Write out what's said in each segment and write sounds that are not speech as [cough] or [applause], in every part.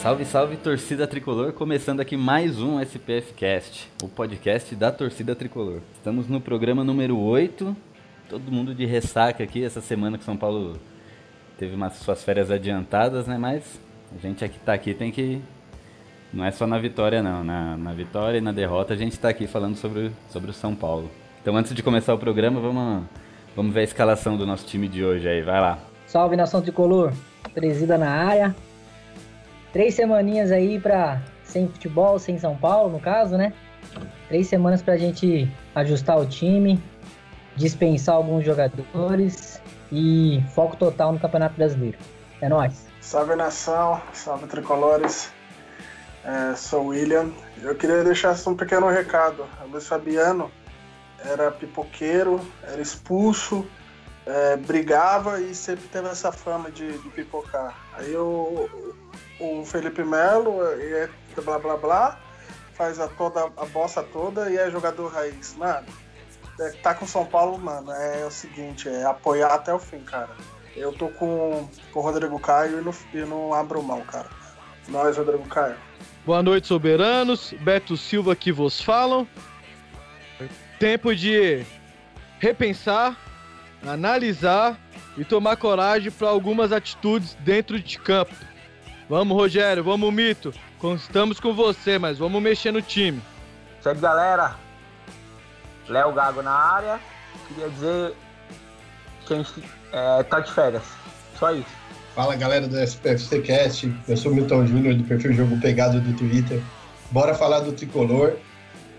Salve, salve torcida tricolor, começando aqui mais um SPF Cast, o podcast da torcida tricolor. Estamos no programa número 8, todo mundo de ressaca aqui essa semana que São Paulo teve umas suas férias adiantadas, né? Mas a gente aqui tá aqui tem que não é só na vitória não, na, na vitória e na derrota a gente está aqui falando sobre, sobre o São Paulo. Então antes de começar o programa, vamos vamos ver a escalação do nosso time de hoje aí, vai lá. Salve nação tricolor, presida na área. Três semaninhas aí para sem futebol, sem São Paulo, no caso, né? Três semanas para a gente ajustar o time, dispensar alguns jogadores e foco total no Campeonato Brasileiro. É nóis. Salve nação, salve tricolores. É, sou William. Eu queria deixar um pequeno recado. O Luiz Fabiano era pipoqueiro, era expulso, é, brigava e sempre teve essa fama de, de pipocar. Aí o, o Felipe Melo é blá blá blá, faz a, toda, a bossa toda e é jogador raiz. Mano, é, tá com São Paulo, mano, é o seguinte, é apoiar até o fim, cara. Eu tô com, com o Rodrigo Caio e não, e não abro mão, cara. Nós, Rodrigo Caio. Boa noite, soberanos. Beto Silva que vos falam. Tempo de repensar, analisar e tomar coragem para algumas atitudes dentro de campo. Vamos, Rogério, vamos, Mito. Estamos com você, mas vamos mexer no time. Certo, galera? Léo Gago na área. Queria dizer que a gente é, tá de férias. Só isso. Fala galera do SPFC Cast, eu sou Milton Júnior do perfil Jogo Pegado do Twitter. Bora falar do tricolor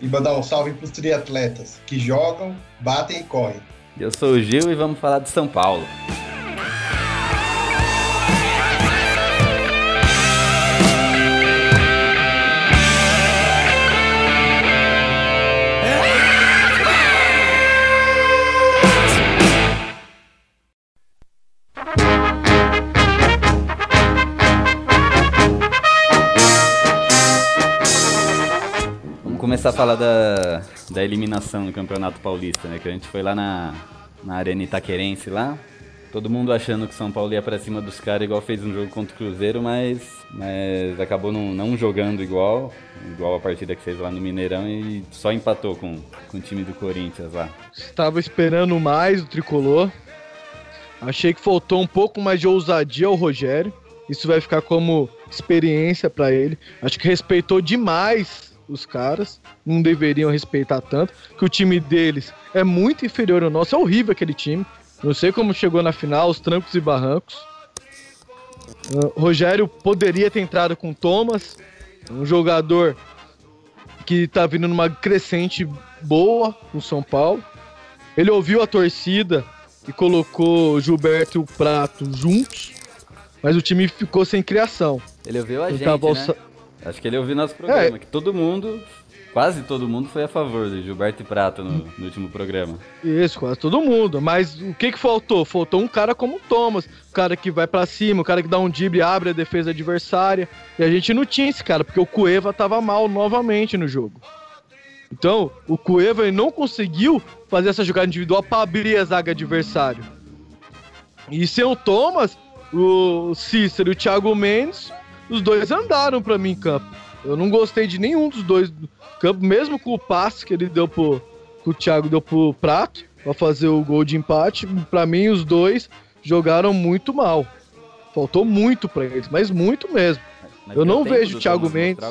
e mandar um salve para os triatletas que jogam, batem e correm. Eu sou o Gil e vamos falar de São Paulo. Começar a falar da, da eliminação no Campeonato Paulista, né? Que a gente foi lá na, na Arena Itaquerense lá. Todo mundo achando que São Paulo ia pra cima dos caras igual fez um jogo contra o Cruzeiro, mas, mas acabou não, não jogando igual, igual a partida que fez lá no Mineirão e só empatou com, com o time do Corinthians lá. Estava esperando mais o tricolor. Achei que faltou um pouco mais de ousadia ao Rogério. Isso vai ficar como experiência para ele. Acho que respeitou demais os caras, não deveriam respeitar tanto, que o time deles é muito inferior ao nosso, é horrível aquele time. Não sei como chegou na final, os trancos e barrancos. Uh, Rogério poderia ter entrado com Thomas, um jogador que tá vindo numa crescente boa com São Paulo. Ele ouviu a torcida e colocou Gilberto e o Prato juntos, mas o time ficou sem criação. Ele ouviu a gente, né? Acho que ele ouviu nosso programa, é. que todo mundo, quase todo mundo foi a favor do Gilberto e Prato no, no, último programa. Isso, quase todo mundo. Mas o que que faltou? Faltou um cara como o Thomas, o cara que vai para cima, o cara que dá um drible, abre a defesa adversária. E a gente não tinha esse cara, porque o Cueva tava mal novamente no jogo. Então, o Cueva não conseguiu fazer essa jogada individual para abrir a zaga adversária. E sem o Thomas, o Cícero e o Thiago Mendes os dois andaram para mim em campo. Eu não gostei de nenhum dos dois do campo, mesmo com o passe que ele deu pro. que o Thiago deu pro Prato para fazer o gol de empate. Para mim, os dois jogaram muito mal. Faltou muito para eles, mas muito mesmo. Mas eu não vejo o Thiago Mendes.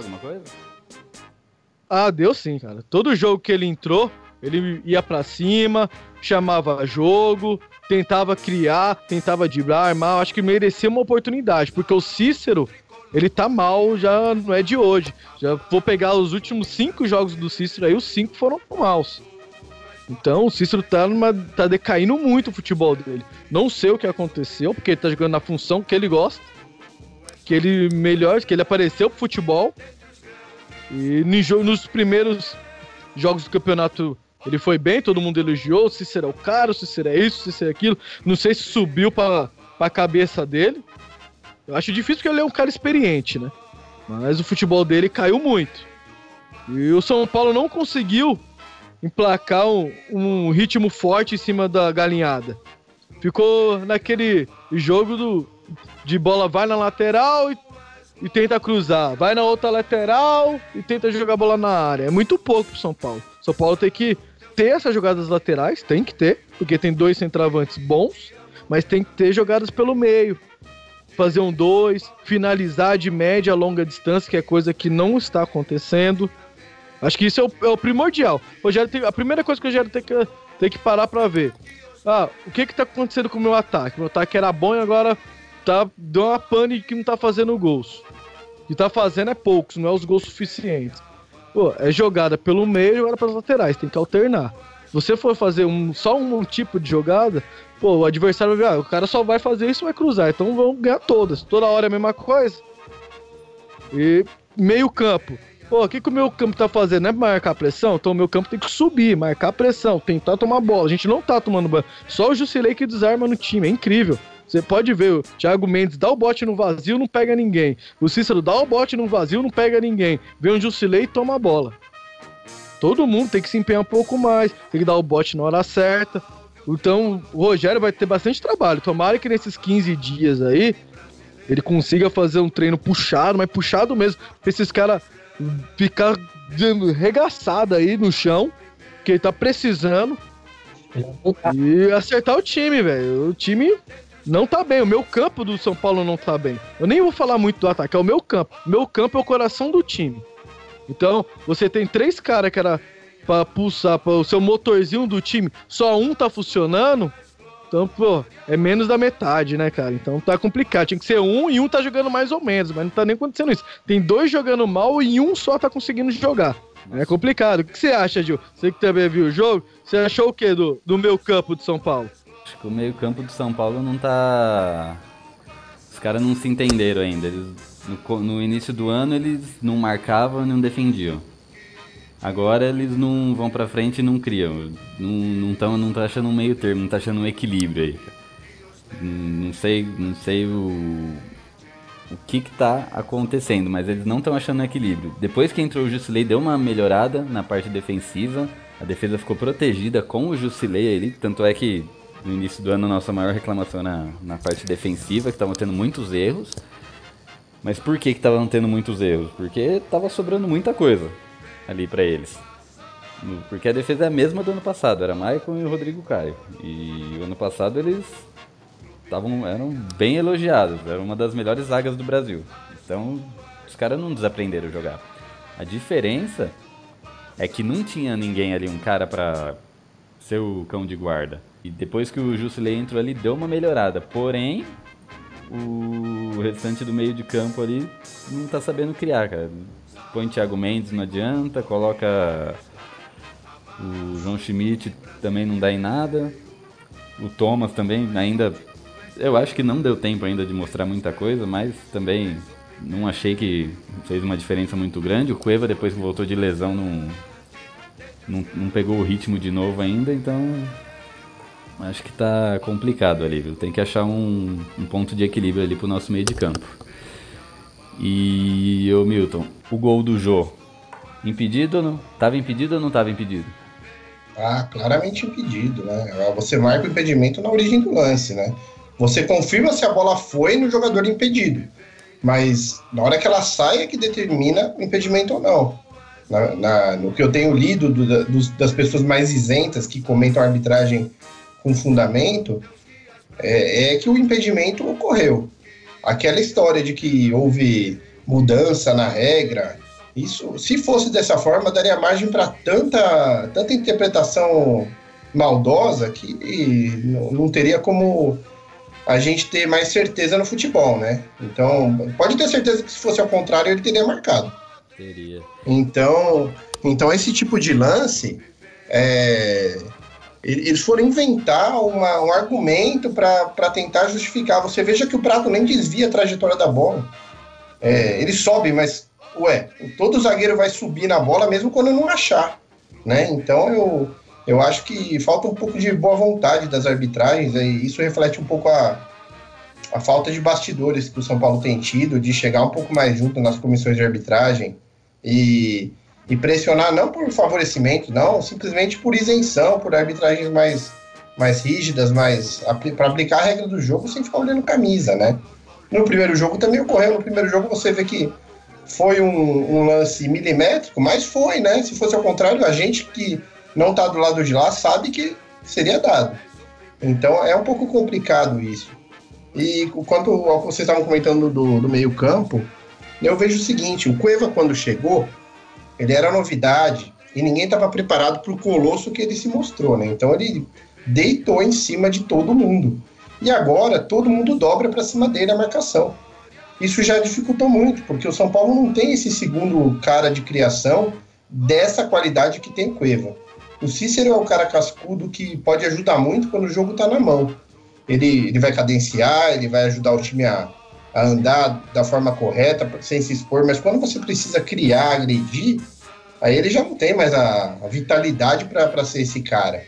Ah, deu sim, cara. Todo jogo que ele entrou, ele ia para cima, chamava jogo, tentava criar, tentava driblar, armar. Acho que merecia uma oportunidade, porque o Cícero ele tá mal, já não é de hoje. Já vou pegar os últimos cinco jogos do Cícero aí, os cinco foram maus. Então o Cícero tá, numa, tá decaindo muito o futebol dele. Não sei o que aconteceu, porque ele tá jogando na função que ele gosta. Que ele melhor, que ele apareceu pro futebol. E nos primeiros jogos do campeonato ele foi bem, todo mundo elogiou. Cícero é o cara, Cícero é isso, Cícero é aquilo. Não sei se subiu pra, pra cabeça dele. Eu acho difícil porque ele é um cara experiente, né? Mas o futebol dele caiu muito. E o São Paulo não conseguiu emplacar um, um ritmo forte em cima da galinhada. Ficou naquele jogo do, de bola vai na lateral e e tenta cruzar. Vai na outra lateral e tenta jogar bola na área. É muito pouco pro São Paulo. São Paulo tem que ter essas jogadas laterais, tem que ter, porque tem dois centravantes bons, mas tem que ter jogadas pelo meio. Fazer um dois, finalizar de média a longa distância, que é coisa que não está acontecendo. Acho que isso é o, é o primordial. Rogério tem, a primeira coisa que o Rogério tem que, tem que parar para ver. Ah, o que que tá acontecendo com o meu ataque? Meu ataque era bom e agora tá, deu uma pane que não tá fazendo gols. Que tá fazendo é poucos, não é os gols suficientes. Pô, é jogada pelo meio e jogada pelas laterais, tem que alternar. Se você for fazer um, só um tipo de jogada, pô, o adversário vai ver, ah, o cara só vai fazer isso vai cruzar, então vão ganhar todas. Toda hora é a mesma coisa. E meio campo. Pô, o que, que o meu campo tá fazendo? Não é marcar pressão? Então o meu campo tem que subir, marcar pressão, tentar tomar bola. A gente não tá tomando banho. Só o Jusilei que desarma no time, é incrível. Você pode ver, o Thiago Mendes dá o bote no vazio, não pega ninguém. O Cícero dá o bote no vazio, não pega ninguém. Vem o Jusilei e toma a bola. Todo mundo tem que se empenhar um pouco mais, tem que dar o bote na hora certa. Então, o Rogério vai ter bastante trabalho. Tomara que nesses 15 dias aí ele consiga fazer um treino puxado, mas puxado mesmo, pra esses caras ficar regaçado aí no chão, que ele tá precisando. E acertar o time, velho. O time não tá bem. O meu campo do São Paulo não tá bem. Eu nem vou falar muito do ataque, é o meu campo. Meu campo é o coração do time. Então, você tem três caras que era pra pulsar para o seu motorzinho do time, só um tá funcionando. Então, pô, é menos da metade, né, cara? Então tá complicado. Tinha que ser um e um tá jogando mais ou menos, mas não tá nem acontecendo isso. Tem dois jogando mal e um só tá conseguindo jogar. É complicado. O que você acha, Gil? Você que também viu o jogo, você achou o que do, do meu campo de São Paulo? Acho que o meio campo de São Paulo não tá... Os caras não se entenderam ainda. Eles, no, no início do ano eles não marcavam e não defendiam. Agora eles não vão pra frente e não criam. Não, não, não tá achando um meio termo, não tá achando um equilíbrio aí. Não sei, não sei o, o que que tá acontecendo, mas eles não estão achando um equilíbrio. Depois que entrou o Jusilei, deu uma melhorada na parte defensiva. A defesa ficou protegida com o Jusilei ali, tanto é que no início do ano a nossa maior reclamação na, na parte defensiva, que estavam tendo muitos erros. Mas por que que estavam tendo muitos erros? Porque tava sobrando muita coisa ali para eles. Porque a defesa é a mesma do ano passado, era Maicon e Rodrigo Caio. E o ano passado eles estavam eram bem elogiados, era uma das melhores zagas do Brasil. Então, os caras não desaprenderam a jogar. A diferença é que não tinha ninguém ali, um cara para ser o cão de guarda. E depois que o Jusilei entrou ali, deu uma melhorada. Porém, o restante do meio de campo ali não tá sabendo criar, cara põe Thiago Mendes, não adianta, coloca o João Schmidt, também não dá em nada. O Thomas também ainda. Eu acho que não deu tempo ainda de mostrar muita coisa, mas também não achei que fez uma diferença muito grande. O Cueva, depois que voltou de lesão, não, não, não pegou o ritmo de novo ainda, então acho que tá complicado ali, viu? Tem que achar um, um ponto de equilíbrio ali pro nosso meio de campo. E o Milton, o gol do Jô, impedido ou não? Tava impedido ou não tava impedido? Ah, claramente impedido, né? Você marca o impedimento na origem do lance, né? Você confirma se a bola foi no jogador impedido. Mas na hora que ela sai é que determina o impedimento ou não. Na, na, no que eu tenho lido do, do, das pessoas mais isentas que comentam a arbitragem com fundamento, é, é que o impedimento ocorreu aquela história de que houve mudança na regra, isso, se fosse dessa forma, daria margem para tanta, tanta interpretação maldosa que não, teria como a gente ter mais certeza no futebol, né? Então, pode ter certeza que se fosse ao contrário, ele teria marcado. Teria. Então, então esse tipo de lance, é, eles foram inventar uma, um argumento para tentar justificar. Você veja que o Prato nem desvia a trajetória da bola. É, ele sobe, mas, ué, todo zagueiro vai subir na bola mesmo quando não achar. Né? Então eu, eu acho que falta um pouco de boa vontade das arbitragens, e isso reflete um pouco a, a falta de bastidores que o São Paulo tem tido, de chegar um pouco mais junto nas comissões de arbitragem e e pressionar não por favorecimento, não, simplesmente por isenção, por arbitragens mais, mais rígidas, mais para aplicar a regra do jogo sem ficar olhando camisa, né? No primeiro jogo também ocorreu. No primeiro jogo você vê que foi um, um, lance milimétrico, mas foi, né? Se fosse ao contrário, a gente que não tá do lado de lá sabe que seria dado. Então é um pouco complicado isso. E quanto ao que vocês estavam comentando do, do meio-campo, eu vejo o seguinte: o Cueva, quando chegou, ele era novidade e ninguém estava preparado para o colosso que ele se mostrou, né? Então ele deitou em cima de todo mundo. E agora todo mundo dobra para cima dele a marcação. Isso já dificultou muito, porque o São Paulo não tem esse segundo cara de criação dessa qualidade que tem o Cueva. O Cícero é o cara cascudo que pode ajudar muito quando o jogo está na mão. Ele, ele vai cadenciar, ele vai ajudar o time a, a andar da forma correta, sem se expor, mas quando você precisa criar, agredir, aí ele já não tem mais a, a vitalidade para ser esse cara.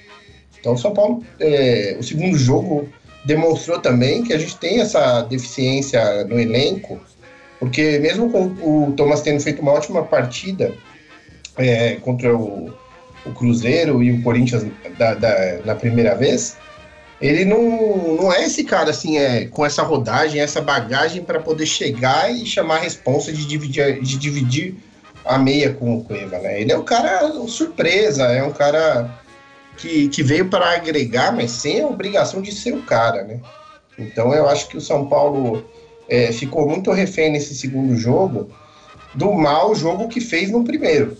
Então o São Paulo, é, o segundo jogo demonstrou também que a gente tem essa deficiência no elenco, porque mesmo com o Thomas tendo feito uma ótima partida é, contra o, o, Cruzeiro e o Corinthians da, da, na primeira vez, ele não, não é esse cara assim, é, com essa rodagem, essa bagagem para poder chegar e chamar a responsa de dividir, de dividir a meia com o Cueva, né? Ele é um cara surpresa, é um cara que, que veio para agregar, mas sem a obrigação de ser o cara, né? Então eu acho que o São Paulo é, ficou muito refém nesse segundo jogo do mau jogo que fez no primeiro,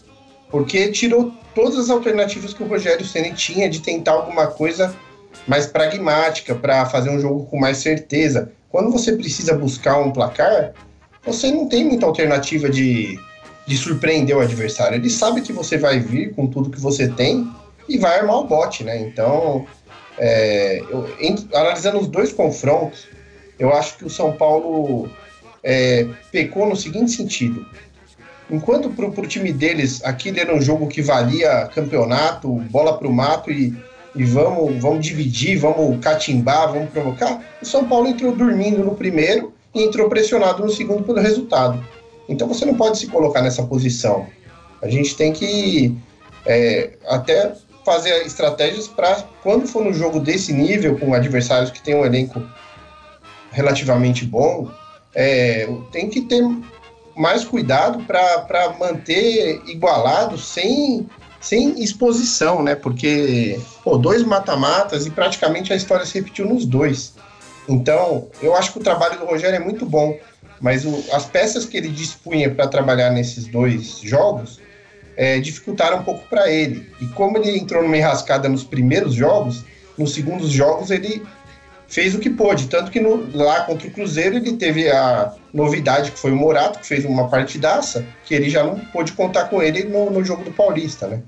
porque tirou todas as alternativas que o Rogério Ceni tinha de tentar alguma coisa mais pragmática para fazer um jogo com mais certeza. Quando você precisa buscar um placar, você não tem muita alternativa de, de surpreender o adversário. Ele sabe que você vai vir com tudo que você tem e vai armar o bote, né? Então, é, eu, em, analisando os dois confrontos, eu acho que o São Paulo é, pecou no seguinte sentido. Enquanto para o time deles aquilo era um jogo que valia campeonato, bola para o mato e, e vamos, vamos dividir, vamos catimbar, vamos provocar, o São Paulo entrou dormindo no primeiro e entrou pressionado no segundo pelo resultado. Então você não pode se colocar nessa posição. A gente tem que é, até fazer estratégias para, quando for no jogo desse nível, com adversários que tem um elenco relativamente bom, é, tem que ter mais cuidado para manter igualado sem, sem exposição, né? Porque, pô, dois mata-matas e praticamente a história se repetiu nos dois. Então, eu acho que o trabalho do Rogério é muito bom, mas o, as peças que ele dispunha para trabalhar nesses dois jogos é, dificultaram um pouco para ele. E como ele entrou numa enrascada nos primeiros jogos, nos segundos jogos ele fez o que pôde. Tanto que no, lá contra o Cruzeiro ele teve a novidade que foi o Morato, que fez uma partidaça, que ele já não pôde contar com ele no, no jogo do Paulista, né?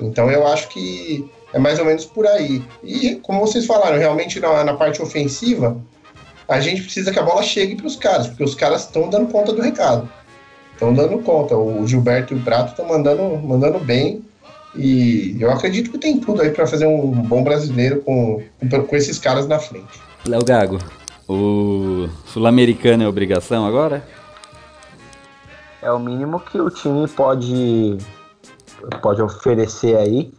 Então eu acho que é mais ou menos por aí. E como vocês falaram, realmente na, na parte ofensiva, a gente precisa que a bola chegue para os caras, porque os caras estão dando conta do recado estão dando conta. O Gilberto e o Prato estão mandando, mandando bem. E eu acredito que tem tudo aí para fazer um bom brasileiro com, com esses caras na frente. Léo Gago, o Sul-Americano é obrigação agora? É o mínimo que o time pode, pode oferecer aí.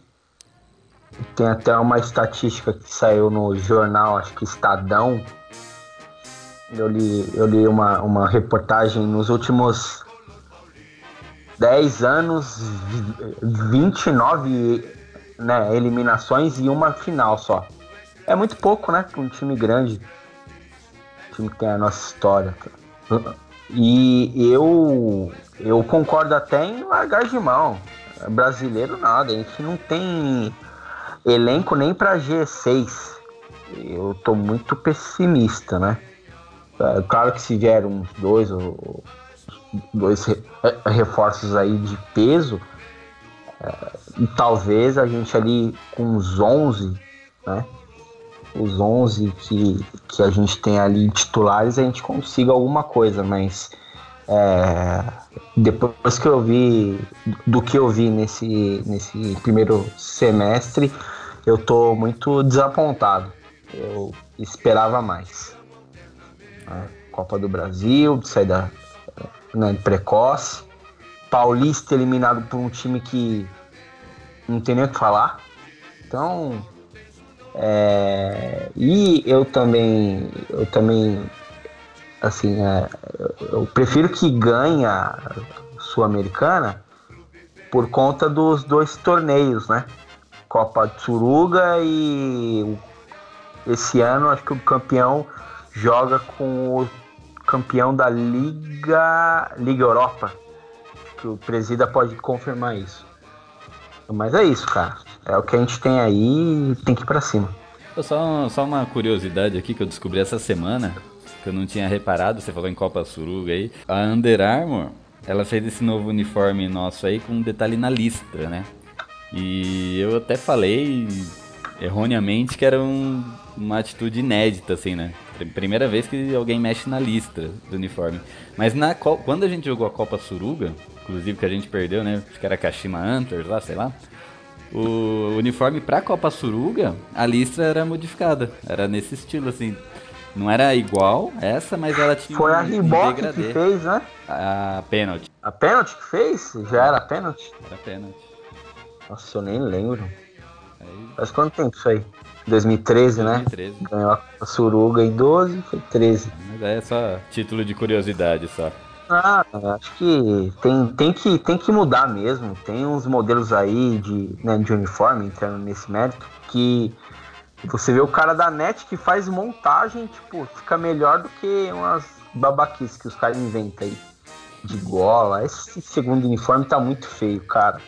Tem até uma estatística que saiu no jornal, acho que Estadão. Eu li, eu li uma, uma reportagem nos últimos 10 anos, 29 né, eliminações e uma final só. É muito pouco, né? Para um time grande. Um time que tem a nossa história. E eu, eu concordo até em largar de mão. Brasileiro nada, a gente não tem elenco nem para G6. Eu tô muito pessimista, né? É, claro que se vier uns dois ou dois é, reforços aí de peso, é, e talvez a gente ali com os 11, né? Os 11 que, que a gente tem ali titulares, a gente consiga alguma coisa, mas é, depois que eu vi, do que eu vi nesse, nesse primeiro semestre, eu tô muito desapontado. Eu esperava mais. Né? Copa do Brasil, sair da, né, precoce. Paulista eliminado por um time que não tem nem o que falar. Então, é, e eu também, eu também assim, é, eu prefiro que ganhe a Sul-Americana por conta dos dois torneios, né? Copa de Suruga e esse ano acho que o campeão joga com o campeão da Liga Liga Europa. Que o presida pode confirmar isso. Mas é isso, cara. É o que a gente tem aí tem que ir pra cima. Só, só uma curiosidade aqui que eu descobri essa semana, que eu não tinha reparado, você falou em Copa Suruga aí. A Under Armour, ela fez esse novo uniforme nosso aí com um detalhe na listra, né? E eu até falei erroneamente que era um, uma atitude inédita, assim, né? Primeira vez que alguém mexe na listra do uniforme. Mas na, quando a gente jogou a Copa Suruga, inclusive que a gente perdeu, né? Acho que era Kashima Hunters lá, sei lá. O uniforme pra Copa Suruga, a listra era modificada. Era nesse estilo, assim. Não era igual essa, mas ela tinha Foi um, a Reebok um que fez, né? A pênalti. A pênalti que fez? Já era pênalti? Era pênalti. Nossa, eu nem lembro. Aí... Faz quanto tempo isso aí? 2013, 2013. né? Ganhou a Suruga em 12, foi 13. Mas é só título de curiosidade só. Ah, acho que tem, tem que tem que mudar mesmo. Tem uns modelos aí de, né, de uniforme entrando nesse mérito que você vê o cara da net que faz montagem, tipo, fica melhor do que umas babaquices que os caras inventam aí. De gola. Esse segundo uniforme tá muito feio, cara.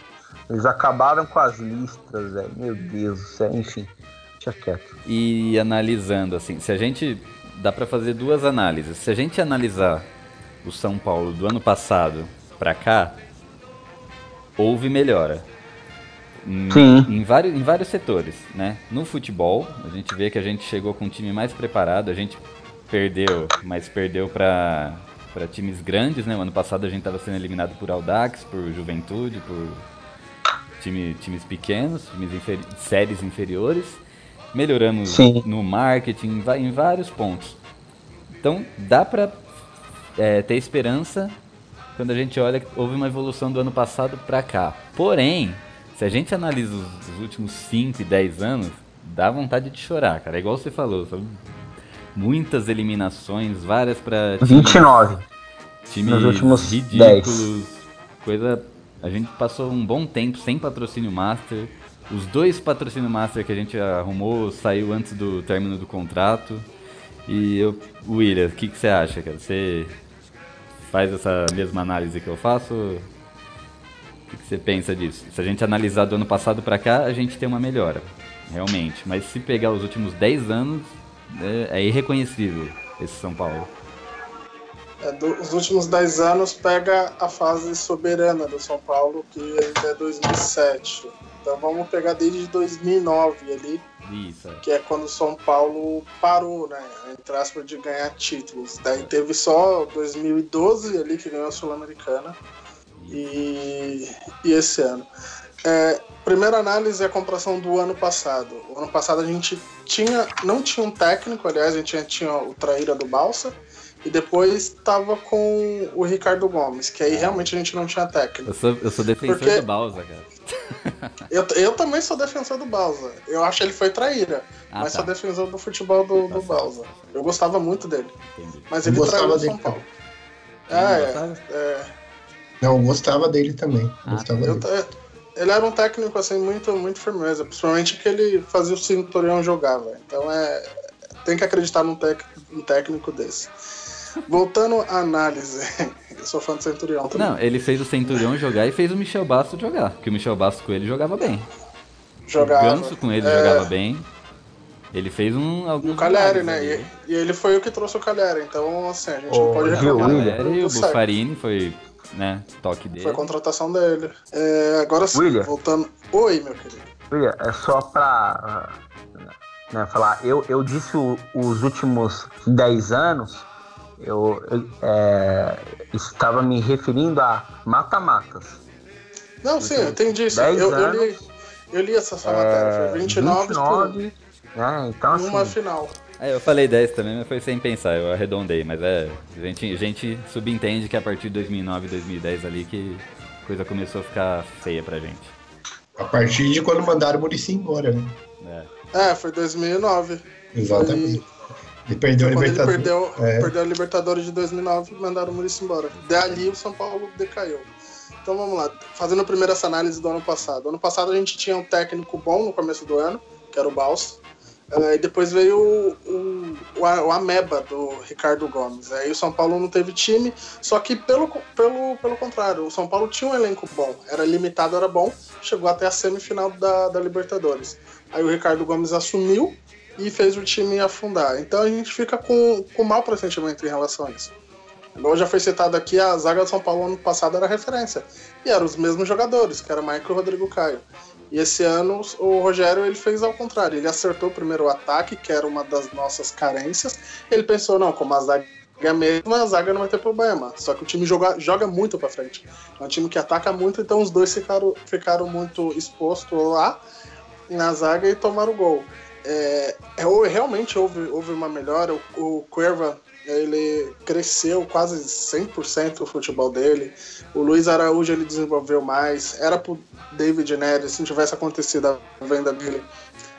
Eles acabaram com as listras, velho. Meu Deus do céu. Enfim, deixa quieto. E analisando, assim, se a gente. Dá para fazer duas análises. Se a gente analisar o São Paulo do ano passado para cá, houve melhora. Em, Sim. Em vários, em vários setores, né? No futebol, a gente vê que a gente chegou com um time mais preparado, a gente perdeu, mas perdeu para para times grandes, né? O ano passado a gente estava sendo eliminado por Audax, por Juventude, por time, times pequenos, times inferi séries inferiores. Melhoramos Sim. no marketing, em vários pontos. Então dá para é, ter esperança quando a gente olha que houve uma evolução do ano passado para cá. Porém, se a gente analisa os, os, últimos 5 e 10 anos, dá vontade de chorar, cara. É igual você falou, são muitas eliminações, várias para 29. Times nos últimos ridículos, 10. coisa a gente passou um bom tempo sem patrocínio master. Os dois patrocínio master que a gente arrumou saiu antes do término do contrato. E eu, William, o que, que você acha, cara? Você faz essa mesma análise que eu faço? O que, que você pensa disso? Se a gente analisar do ano passado para cá, a gente tem uma melhora, realmente. Mas se pegar os últimos 10 anos, é, é irreconhecível esse São Paulo. É, dos últimos 10 anos, pega a fase soberana do São Paulo, que é 2007. Então vamos pegar desde 2009 ali, Isso, é. que é quando o São Paulo parou, né? Entre aspas, de ganhar títulos. Daí teve só 2012 ali que ganhou a Sul-Americana e, e esse ano. É, primeira análise é a comparação do ano passado. O ano passado a gente tinha, não tinha um técnico, aliás, a gente tinha, tinha o Traíra do Balsa, e depois estava com o Ricardo Gomes, que aí realmente a gente não tinha técnico. Eu sou, eu sou defensor Porque- do Balsa, cara. Eu, eu também sou defensor do Balsa. Eu acho que ele foi traíra, Ah, mas tá. sou defensor do futebol do, do Tá certo. Balsa. Eu gostava muito dele, Entendi. mas ele traiu gostava o São Paulo. Não É, gostava? é, Não, eu gostava dele também. Ah, gostava eu- dele. é, ele era um técnico assim muito, muito firmeza, principalmente que ele fazia o cinturão jogar, velho. Então é, tem que acreditar num, tec, num técnico desse. Voltando à análise, [laughs] eu sou fã do Centurião também. Não, ele fez o Centurião jogar e fez o Michel Bastos jogar. Porque o Michel Bastos com ele jogava bem. jogava. O Ganso com ele É, jogava bem. Ele fez um. E o Caleri, milagres né? E, e ele foi o que trouxe o Caleri, então assim, a gente Ô, não pode reclamar. O do certo. Buffarini foi, né, toque dele. Foi a contratação dele. É, agora sim, William. voltando. Oi, meu querido. William, é só pra né, falar, eu, eu disse o- os últimos 10 anos, eu, eu, é, estava me referindo a mata-matas. Não, sim, eu entendi isso. 10 Eu, eu, li, eu li essa sua matéria. Foi 29, 29 né, então por uma assim, final. É, eu falei 10 também, mas foi sem pensar, eu arredondei. Mas é, a gente, a gente subentende que a partir de 2009, 2010 ali que a coisa começou a ficar feia pra gente. A partir de quando mandaram o Muricy embora, né? É. É, foi 2009. Exatamente. Ele perdeu a Libertadores. perdeu, É. perdeu a Libertadores de 2009, mandaram o Muricy embora. Dali o São Paulo decaiu. Então vamos lá, fazendo a primeira essa análise do ano passado. Ano passado a gente tinha um técnico bom no começo do ano, que era o Balsa. Eh, e depois veio o, o, o Ameba do Ricardo Gomes. Aí o São Paulo não teve time, só que pelo, pelo, pelo contrário, o São Paulo tinha um elenco bom, era limitado, era bom, chegou até a semifinal da, da Libertadores. Aí o Ricardo Gomes assumiu e fez o time afundar. Então a gente fica com, com mau pressentimento em relação a isso. Igual já foi citado aqui, a zaga do São Paulo ano passado era referência. E eram os mesmos jogadores, que era Michael e Rodrigo Caio. E esse ano o Rogério ele fez ao contrário. Ele acertou primeiro o ataque, que era uma das nossas carências. Ele pensou, não, como a zaga é a mesma, a zaga não vai ter problema. Só que o time joga, joga muito pra frente. É um time que ataca muito, então os dois ficaram, ficaram muito expostos lá na zaga e tomaram o gol. É, é, realmente houve, houve uma melhora. O, o Cuerva ele cresceu quase 100% o futebol dele. O Luiz Araújo ele desenvolveu mais. Era pro David Neres, se não tivesse acontecido a venda dele,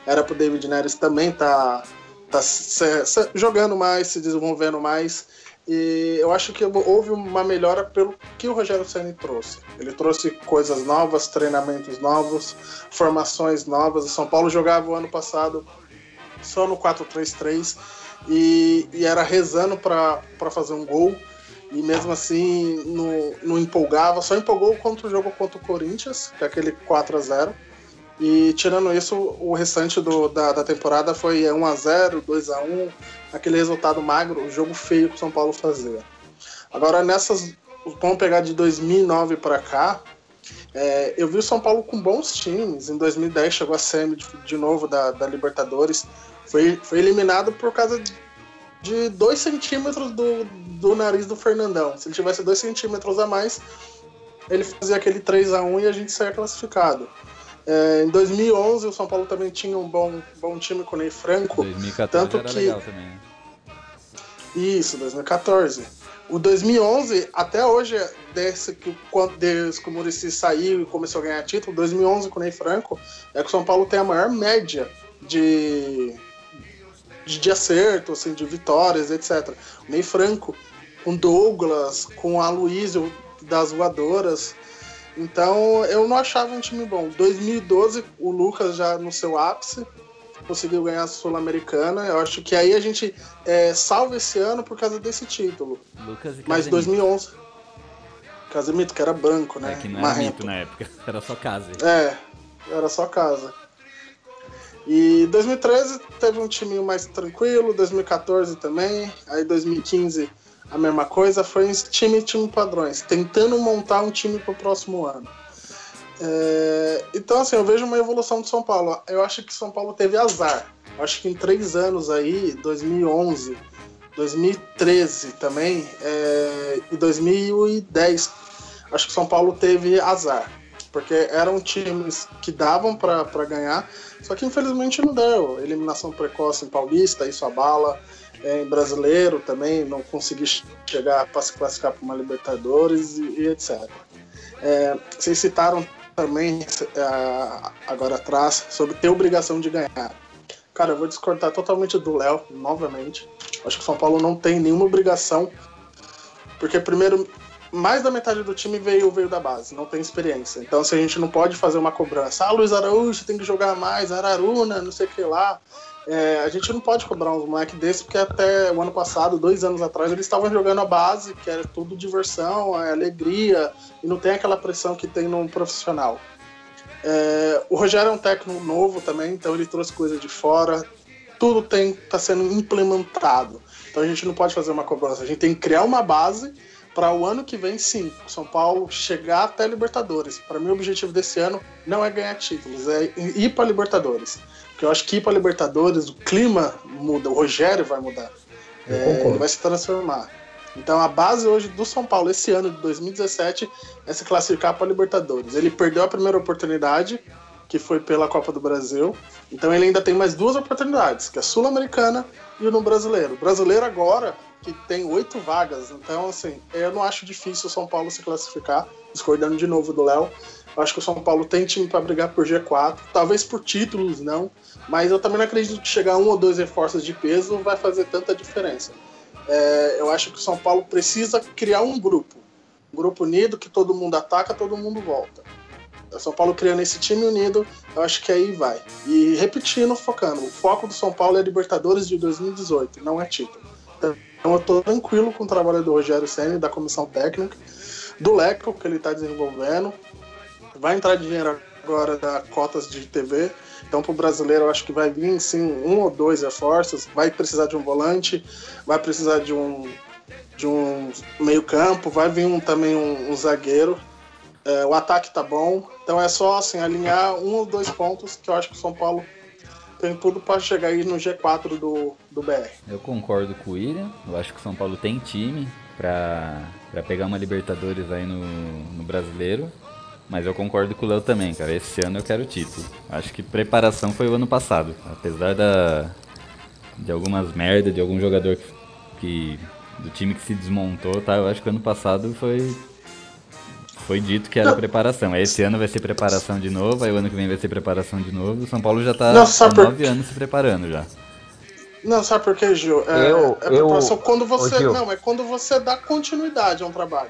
era pro David Neres também tá, tá se- se- jogando mais, se desenvolvendo mais. E eu acho que houve uma melhora pelo que o Rogério Ceni trouxe. Ele trouxe coisas novas, treinamentos novos, formações novas. O São Paulo jogava o ano passado só no 4-3-3 e, e era rezando para fazer um gol. E mesmo assim não, não empolgava, só empolgou contra o jogo contra o Corinthians, que é aquele 4 a 0 E tirando isso, o restante do, da, da temporada foi 1x0, 2x1, aquele resultado magro, o jogo feio que o São Paulo fazia. Agora nessas. Vamos pegar de 2009 para cá. é, eu vi o São Paulo com bons times. Em 2010 chegou a semi de, de novo da, da Libertadores. Foi, foi eliminado por causa de- de 2 centímetros do, do nariz do Fernandão. Se ele tivesse 2 centímetros a mais, ele fazia aquele 3 a 1 e a gente saía classificado. É, em 2011 o São Paulo também tinha um bom, bom time com o Ney Franco. 2014 Tanto que- também. Isso, 2014. O 2011, até hoje, desde que, desde que o Muricy saiu e começou a ganhar título, 2011 com o Ney Franco, é que o São Paulo tem a maior média de, de, de acerto, assim, de vitórias, etc. O Ney Franco, com Douglas, com a Luísio das voadoras. Então, eu não achava um time bom. 2012, o Lucas já no seu ápice, conseguiu ganhar a Sul-Americana. Eu acho que aí a gente é, salva esse ano por causa desse título. Lucas e Mas Casemiro. 2011. Casemiro, que era branco, né? É que não era Marrento. mito na época, [laughs] era só casa. É, era só casa. E 2013 teve um time mais tranquilo, 2014 também, aí 2015 a mesma coisa, foi um time time padrões, tentando montar um time para o próximo ano. É, então assim, eu vejo uma evolução do São Paulo. Eu acho que São Paulo teve azar. Eu acho que em três anos aí, 2011, 2013 também é, e 2010, acho que São Paulo teve azar porque eram times que davam para ganhar, só que infelizmente não deu. Eliminação precoce em Paulista, isso abala. É, em brasileiro também, não consegui chegar para se classificar para uma Libertadores e, e etc. É, vocês citaram também é, agora atrás sobre ter obrigação de ganhar. Cara, eu vou discordar totalmente do Léo, novamente. Acho que o São Paulo não tem nenhuma obrigação, porque primeiro mais da metade do time veio, veio da base, não tem experiência. Então, se a gente não pode fazer uma cobrança, ah, Luiz Araújo tem que jogar mais, Araruna, não sei o que lá. É, a gente não pode cobrar uns moleques desses, porque até o ano passado, dois anos atrás, eles estavam jogando a base, que era tudo diversão, é alegria, e não tem aquela pressão que tem num profissional. É, o Rogério é um técnico novo também, então ele trouxe coisa de fora, tudo tem está sendo implementado. Então a gente não pode fazer uma cobrança, a gente tem que criar uma base para o ano que vem, sim, São Paulo chegar até Libertadores. Para mim, o objetivo desse ano não é ganhar títulos, é ir para Libertadores. Porque eu acho que ir para Libertadores, o clima muda, o Rogério vai mudar. É, ele vai se transformar. Então a base hoje do São Paulo esse ano de 2017 é se classificar para Libertadores. Ele perdeu a primeira oportunidade, que foi pela Copa do Brasil. Então ele ainda tem mais duas oportunidades, que é a Sul-Americana e o no Brasileiro. O Brasileiro agora que tem oito vagas. Então, assim, eu não acho difícil o São Paulo se classificar, discordando de novo do Léo. Acho que o São Paulo tem time para brigar por G4, talvez por títulos não, mas eu também não acredito que chegar um ou dois reforços de peso vai fazer tanta diferença. É, eu acho que o São Paulo precisa criar um grupo, um grupo unido que todo mundo ataca, todo mundo volta. O São Paulo criando esse time unido, eu acho que aí vai. E repetindo, focando, o foco do São Paulo é Libertadores de 2018, não é título. Então eu estou tranquilo com o trabalho do Rogério Senna, da comissão técnica, do Leco que ele está desenvolvendo. Vai entrar dinheiro agora da cotas de TV. Então, para o brasileiro, eu acho que vai vir sim um ou dois reforços. Vai precisar de um volante, vai precisar de um, de um meio-campo, vai vir um, também um, um zagueiro. É, o ataque tá bom. Então é só assim, alinhar um ou dois pontos que eu acho que o São Paulo tem tudo para chegar aí no G4 do, do BR. Eu concordo com o William. Eu acho que o São Paulo tem time para pegar uma Libertadores aí no, no brasileiro. Mas eu concordo com o Léo também, cara. Esse ano eu quero título. Acho que preparação foi o ano passado. Apesar da de algumas merdas, de algum jogador que, que do time que se desmontou, tá? Eu acho que ano passado foi foi dito que era preparação. Esse ano vai ser preparação de novo, aí o ano que vem vai ser preparação de novo. O São Paulo já tá há nove anos se preparando já. Não, sabe por quê, Gil? É, eu, é preparação eu, quando você. Não, é quando você dá continuidade a um trabalho.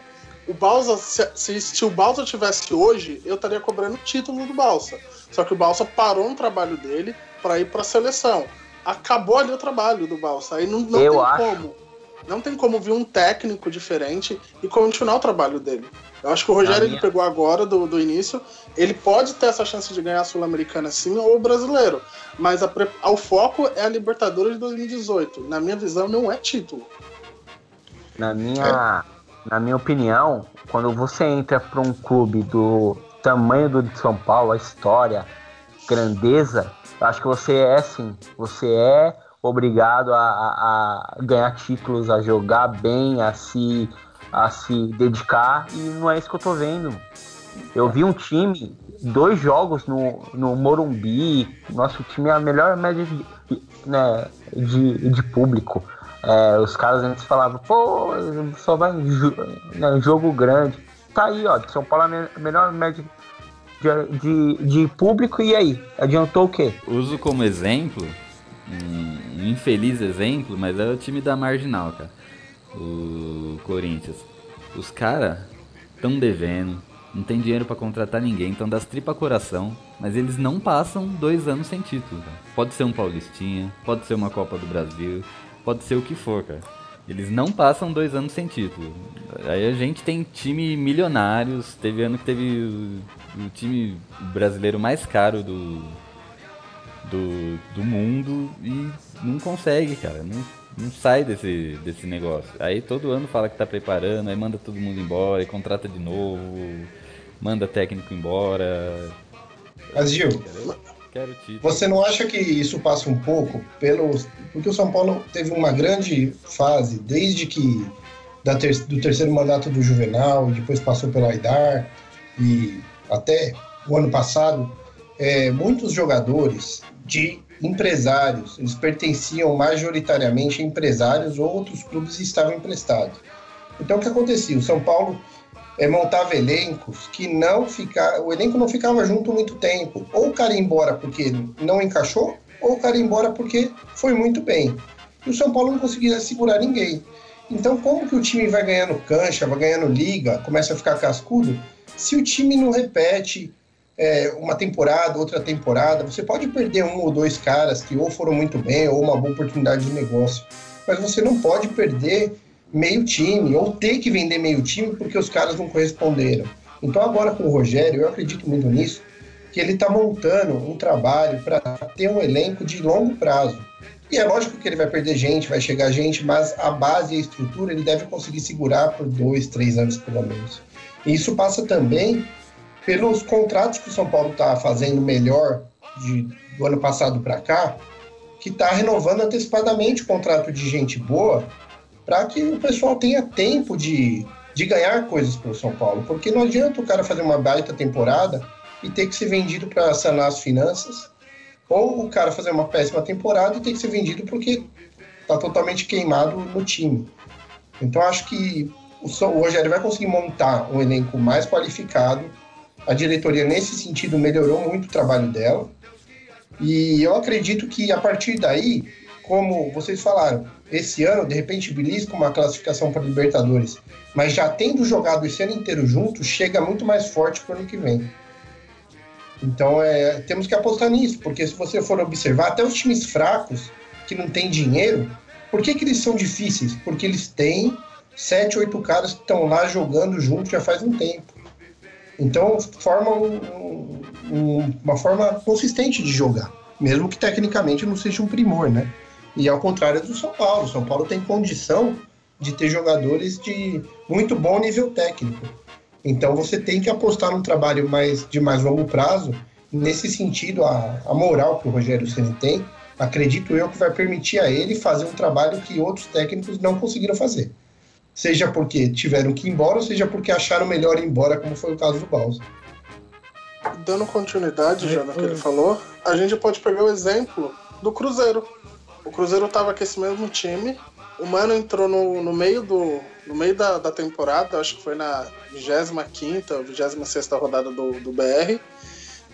O Balsa, se, se, se, o Balsa tivesse hoje, eu estaria cobrando o título do Balsa. Só que o Balsa parou no trabalho dele para ir para a seleção. Acabou ali o trabalho do Balsa. Aí não, não tem acho. como. Não tem como vir um técnico diferente e continuar o trabalho dele. Eu acho que o Rogério ele pegou agora do, do início. Ele pode ter essa chance de ganhar a Sul-Americana sim ou o brasileiro. Mas a, a, o foco é a Libertadores de 2018. Na minha visão, não é título. Na minha, é. Na minha opinião, quando você entra para um clube do tamanho do de São Paulo, a história, grandeza, acho que você é sim. Você é obrigado a, a, a ganhar títulos, a jogar bem, a se a se dedicar e não é isso que eu tô vendo. Eu vi um time, dois jogos no, no Morumbi, nosso time é a melhor média de, né, de, de público. É, os caras antes falavam, pô, só vai em né, jogo grande. Tá aí, ó, São Paulo é a melhor média de, de, de, público, e aí? Adiantou o quê? Uso como exemplo, um infeliz exemplo, mas é o time da Marginal, cara o Corinthians. Os caras estão devendo, não tem dinheiro para contratar ninguém, estão das tripa coração, mas eles não passam dois anos sem título. Cara. Pode ser um Paulistinha, pode ser uma Copa do Brasil, pode ser o que for, cara. Eles não passam dois anos sem título. Aí a gente tem time milionários, teve ano que teve o, o time brasileiro mais caro do, do, do mundo e não consegue, cara. Não, não sai desse, desse negócio. Aí todo ano fala que tá preparando, aí manda todo mundo embora, contrata de novo, manda técnico embora. Mas Gil, quero você não acha que isso passa um pouco pelo. Porque o São Paulo teve uma grande fase desde que. Da ter, do terceiro mandato do Juvenal, depois passou pelo Aidar, e até o ano passado, é, muitos jogadores de empresários. Eles pertenciam majoritariamente a empresários ou outros clubes estavam emprestados. Então o que acontecia? O São Paulo é, montava elencos que não ficava, o elenco não ficava junto muito tempo. Ou o cara ia embora porque não encaixou, ou o cara ia embora porque foi muito bem. E o São Paulo não conseguia segurar ninguém. Então como que o time vai ganhando cancha, vai ganhando liga, começa a ficar cascudo, se o time não repete é, uma temporada, outra temporada, você pode perder um ou dois caras que ou foram muito bem ou uma boa oportunidade de negócio, mas você não pode perder meio time ou ter que vender meio time porque os caras não corresponderam. Então agora com o Rogério, eu acredito muito nisso, que ele está montando um trabalho para ter um elenco de longo prazo. E é lógico que ele vai perder gente, vai chegar gente, mas a base e a estrutura ele deve conseguir segurar por dois, três anos pelo menos. E isso passa também pelos contratos que o São Paulo está fazendo melhor de, do ano passado para cá, que está renovando antecipadamente o contrato de gente boa para que o pessoal tenha tempo de, de ganhar coisas para o São Paulo. Porque não adianta o cara fazer uma baita temporada e ter que ser vendido para sanar as finanças, ou o cara fazer uma péssima temporada e ter que ser vendido porque está totalmente queimado no time. Então acho que o, o Rogério vai conseguir montar um elenco mais qualificado. A diretoria, nesse sentido, melhorou muito o trabalho dela. E eu acredito que a partir daí, como vocês falaram, esse ano, de repente, belisca uma classificação para Libertadores, mas já tendo jogado esse ano inteiro junto, chega muito mais forte para o ano que vem. Então é, temos que apostar nisso, porque se você for observar, até os times fracos, que não têm dinheiro, por que, que eles são difíceis? Porque eles têm sete, oito caras que estão lá jogando junto já faz um tempo. Então forma um, um, uma forma consistente de jogar, mesmo que tecnicamente não seja um primor, né? E ao contrário do São Paulo, São Paulo tem condição de ter jogadores de muito bom nível técnico. Então você tem que apostar num trabalho mais de mais longo prazo. Nesse sentido, a, a moral que o Rogério Ceni tem, acredito eu que vai permitir a ele fazer um trabalho que outros técnicos não conseguiram fazer. Seja porque tiveram que ir embora, seja porque acharam melhor ir embora, como foi o caso do Balsa. Dando continuidade já no que ele falou, a gente pode pegar o exemplo do Cruzeiro. O Cruzeiro estava com esse mesmo time, o Mano entrou no, no meio, do, no meio da, da temporada, acho que foi na 25 26 rodada do, do BR.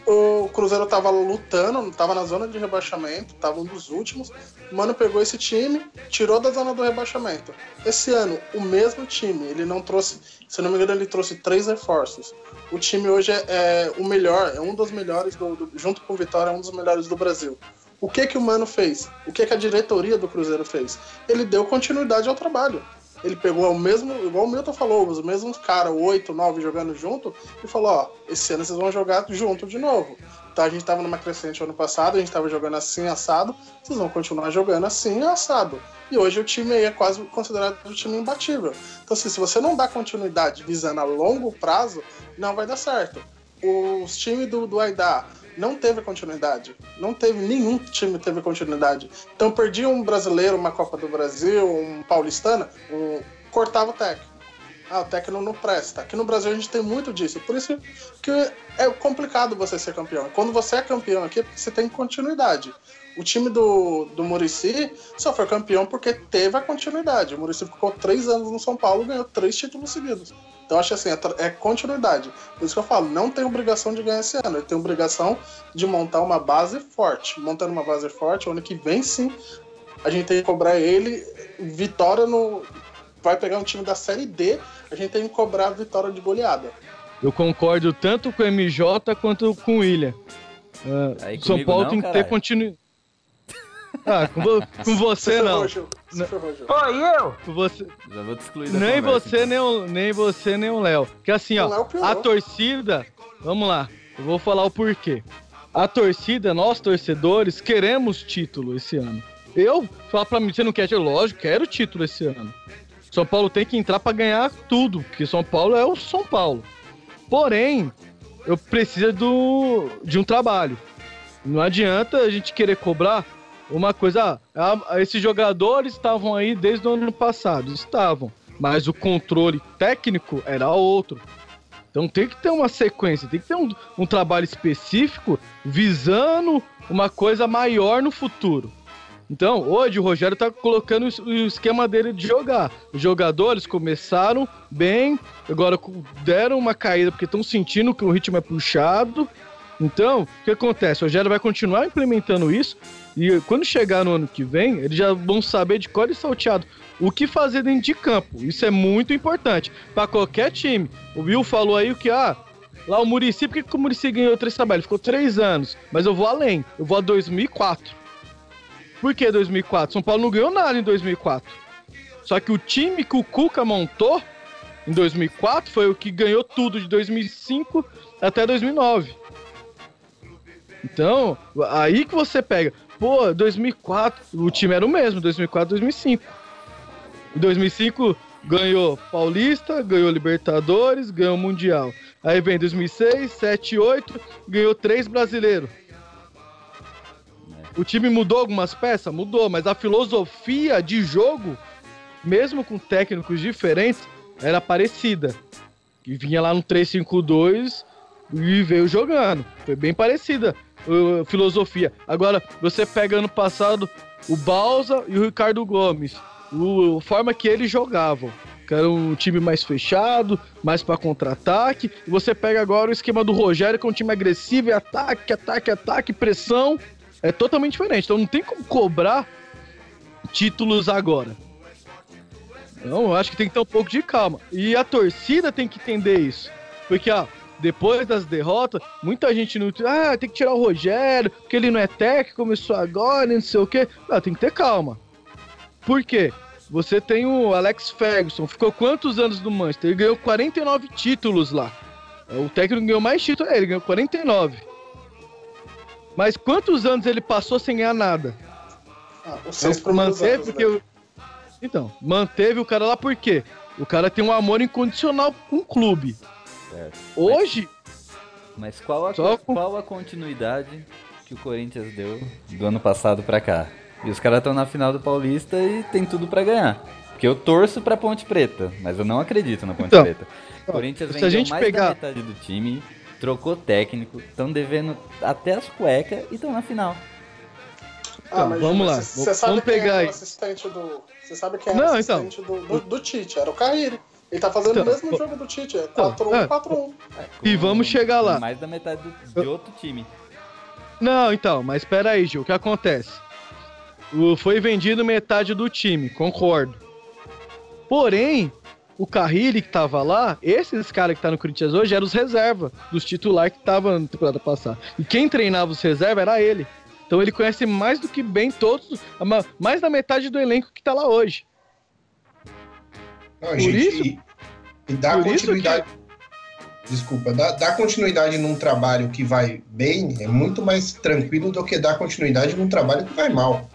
O Cruzeiro tava lutando, tava na zona de rebaixamento, tava um dos últimos. O Mano pegou esse time, tirou da zona do rebaixamento. Esse ano, o mesmo time, ele não trouxe, se não me engano, ele trouxe três reforços. O time hoje é, é o melhor, é um dos melhores, do, do, junto com o Vitória, é um dos melhores do Brasil. O que que o Mano fez? O que que a diretoria do Cruzeiro fez? Ele deu continuidade ao trabalho. Ele pegou o mesmo, igual o Milton falou, os mesmos caras, oito, nove jogando junto, e falou: Ó, esse ano vocês vão jogar junto de novo. Então a gente tava numa crescente ano passado, a gente tava jogando assim, assado, vocês vão continuar jogando assim, assado. E hoje o time aí é quase considerado um time imbatível. Então, assim, se você não dá continuidade visando a longo prazo, não vai dar certo. Os times do, do Aidá não teve continuidade. Não teve, nenhum time teve continuidade. Então perdi um brasileiro, uma Copa do Brasil, um paulistana, um, cortava o técnico. Ah, o técnico não presta. Aqui no Brasil a gente tem muito disso. Por isso que é complicado você ser campeão. Quando você é campeão aqui, é você tem continuidade. O time do, do Murici só foi campeão porque teve a continuidade. O Murici ficou três anos no São Paulo e ganhou três títulos seguidos. Então, acho assim, é, é, continuidade. Por isso que eu falo, não tem obrigação de ganhar esse ano. Ele tem obrigação de montar uma base forte. Montando uma base forte, ano que vem sim, a gente tem que cobrar ele vitória no. Vai pegar um time da Série D, a gente tem que cobrar vitória de goleada. Eu concordo tanto com o MJ quanto com o William. Uh, São Paulo não, tem que ter continuidade. Ah, com, vo com você não. Oi, eu? Você. Já vou te excluir nem você, nem, o, nem você, nem o Léo. Que assim, ó, a torcida. Vamos lá, eu vou falar o porquê. A torcida, nós torcedores, queremos título esse ano. Eu, fala pra mim, você não quer título? Lógico, quero título esse ano. São Paulo tem que entrar para ganhar tudo, porque São Paulo é o São Paulo. Porém, eu preciso do, de um trabalho. Não adianta a gente querer cobrar uma coisa, ah, esses jogadores estavam aí desde o ano passado, estavam, mas o controle técnico era outro. Então tem que ter uma sequência, tem que ter um, um trabalho específico visando uma coisa maior no futuro. Então, hoje o Rogério está colocando o esquema dele de jogar. Os jogadores começaram bem, agora deram uma caída porque estão sentindo que o ritmo é puxado. Então, o que acontece? O Rogério vai continuar implementando isso e quando chegar no ano que vem, eles já vão saber de cor e salteado o que fazer dentro de campo. Isso é muito importante para qualquer time. O Will falou aí que, ah, lá o Murici, por que, que o Murici ganhou três trabalhos? Ficou três anos. Mas eu vou além, eu vou a 2004. Por que 2004? São Paulo não ganhou nada em 2004. Só que o time que o Cuca montou em 2004 foi o que ganhou tudo de 2005 até 2009. Então, aí que você pega. Pô, 2004, o time era o mesmo, 2004, 2005. Em 2005 ganhou Paulista, ganhou Libertadores, ganhou Mundial. Aí vem 2006, 7, 8, ganhou três brasileiros. O time mudou algumas peças? Mudou, mas a filosofia de jogo, mesmo com técnicos diferentes, era parecida. Que vinha lá no 3-5-2 e veio jogando. Foi bem parecida uh, filosofia. Agora, você pega ano passado, o Balsa e o Ricardo Gomes. O, a forma que eles jogavam. Que era um time mais fechado, mais para contra-ataque. E você pega agora o esquema do Rogério, que é um time agressivo, e ataque, ataque, ataque, pressão. É totalmente diferente. Então não tem como cobrar títulos agora. Não, eu acho que tem que ter um pouco de calma. E a torcida tem que entender isso. Porque, ó, depois das derrotas, muita gente não. Ah, tem que tirar o Rogério, porque ele não é técnico, começou agora, não sei o quê. Não, tem que ter calma. Por quê? Você tem o Alex Ferguson, ficou quantos anos no Manchester? Ele ganhou 49 títulos lá. O técnico ganhou mais títulos, é, ele ganhou 49. Mas quantos anos ele passou sem ganhar nada? Ah, seis Então, primeiros manteve anos, porque né? Então, manteve o cara lá por quê? O cara tem um amor incondicional com o clube. Certo. Hoje, Mas qual a, Só qual a continuidade que o Corinthians deu do ano passado pra cá? E os caras estão na final do Paulista e tem tudo pra ganhar. Porque eu torço pra Ponte Preta, mas eu não acredito na Ponte Então, Preta. O Corinthians se a vendeu gente mais pegar- da metade do time, trocou técnico, estão devendo até as cuecas e estão na final. Então, vamos lá. Você sabe Vamos quem pegar era aí. o assistente do. Você sabe quem era Não, o então. assistente do, do, do Tite? Era o Carille. Ele tá fazendo Então, o mesmo pô- jogo do Tite, é Então, 4-1, é. 4-1. É, E vamos chegar lá. Mais da metade do- de outro time. Não, então, mas espera aí, Gil, o que acontece? O, foi vendido metade do time, concordo. Porém, o Carrilli que tava lá, esses caras que tá no Corinthians hoje eram os reserva dos titulares que tava na temporada passada. E quem treinava os reserva era ele. Então ele conhece mais do que bem todos, mais da metade do elenco que tá lá hoje. Não, Por gente, isso- e, e dá continuidade. Desculpa, dar dar continuidade num trabalho que vai bem é muito mais tranquilo do que dar continuidade num trabalho que vai mal.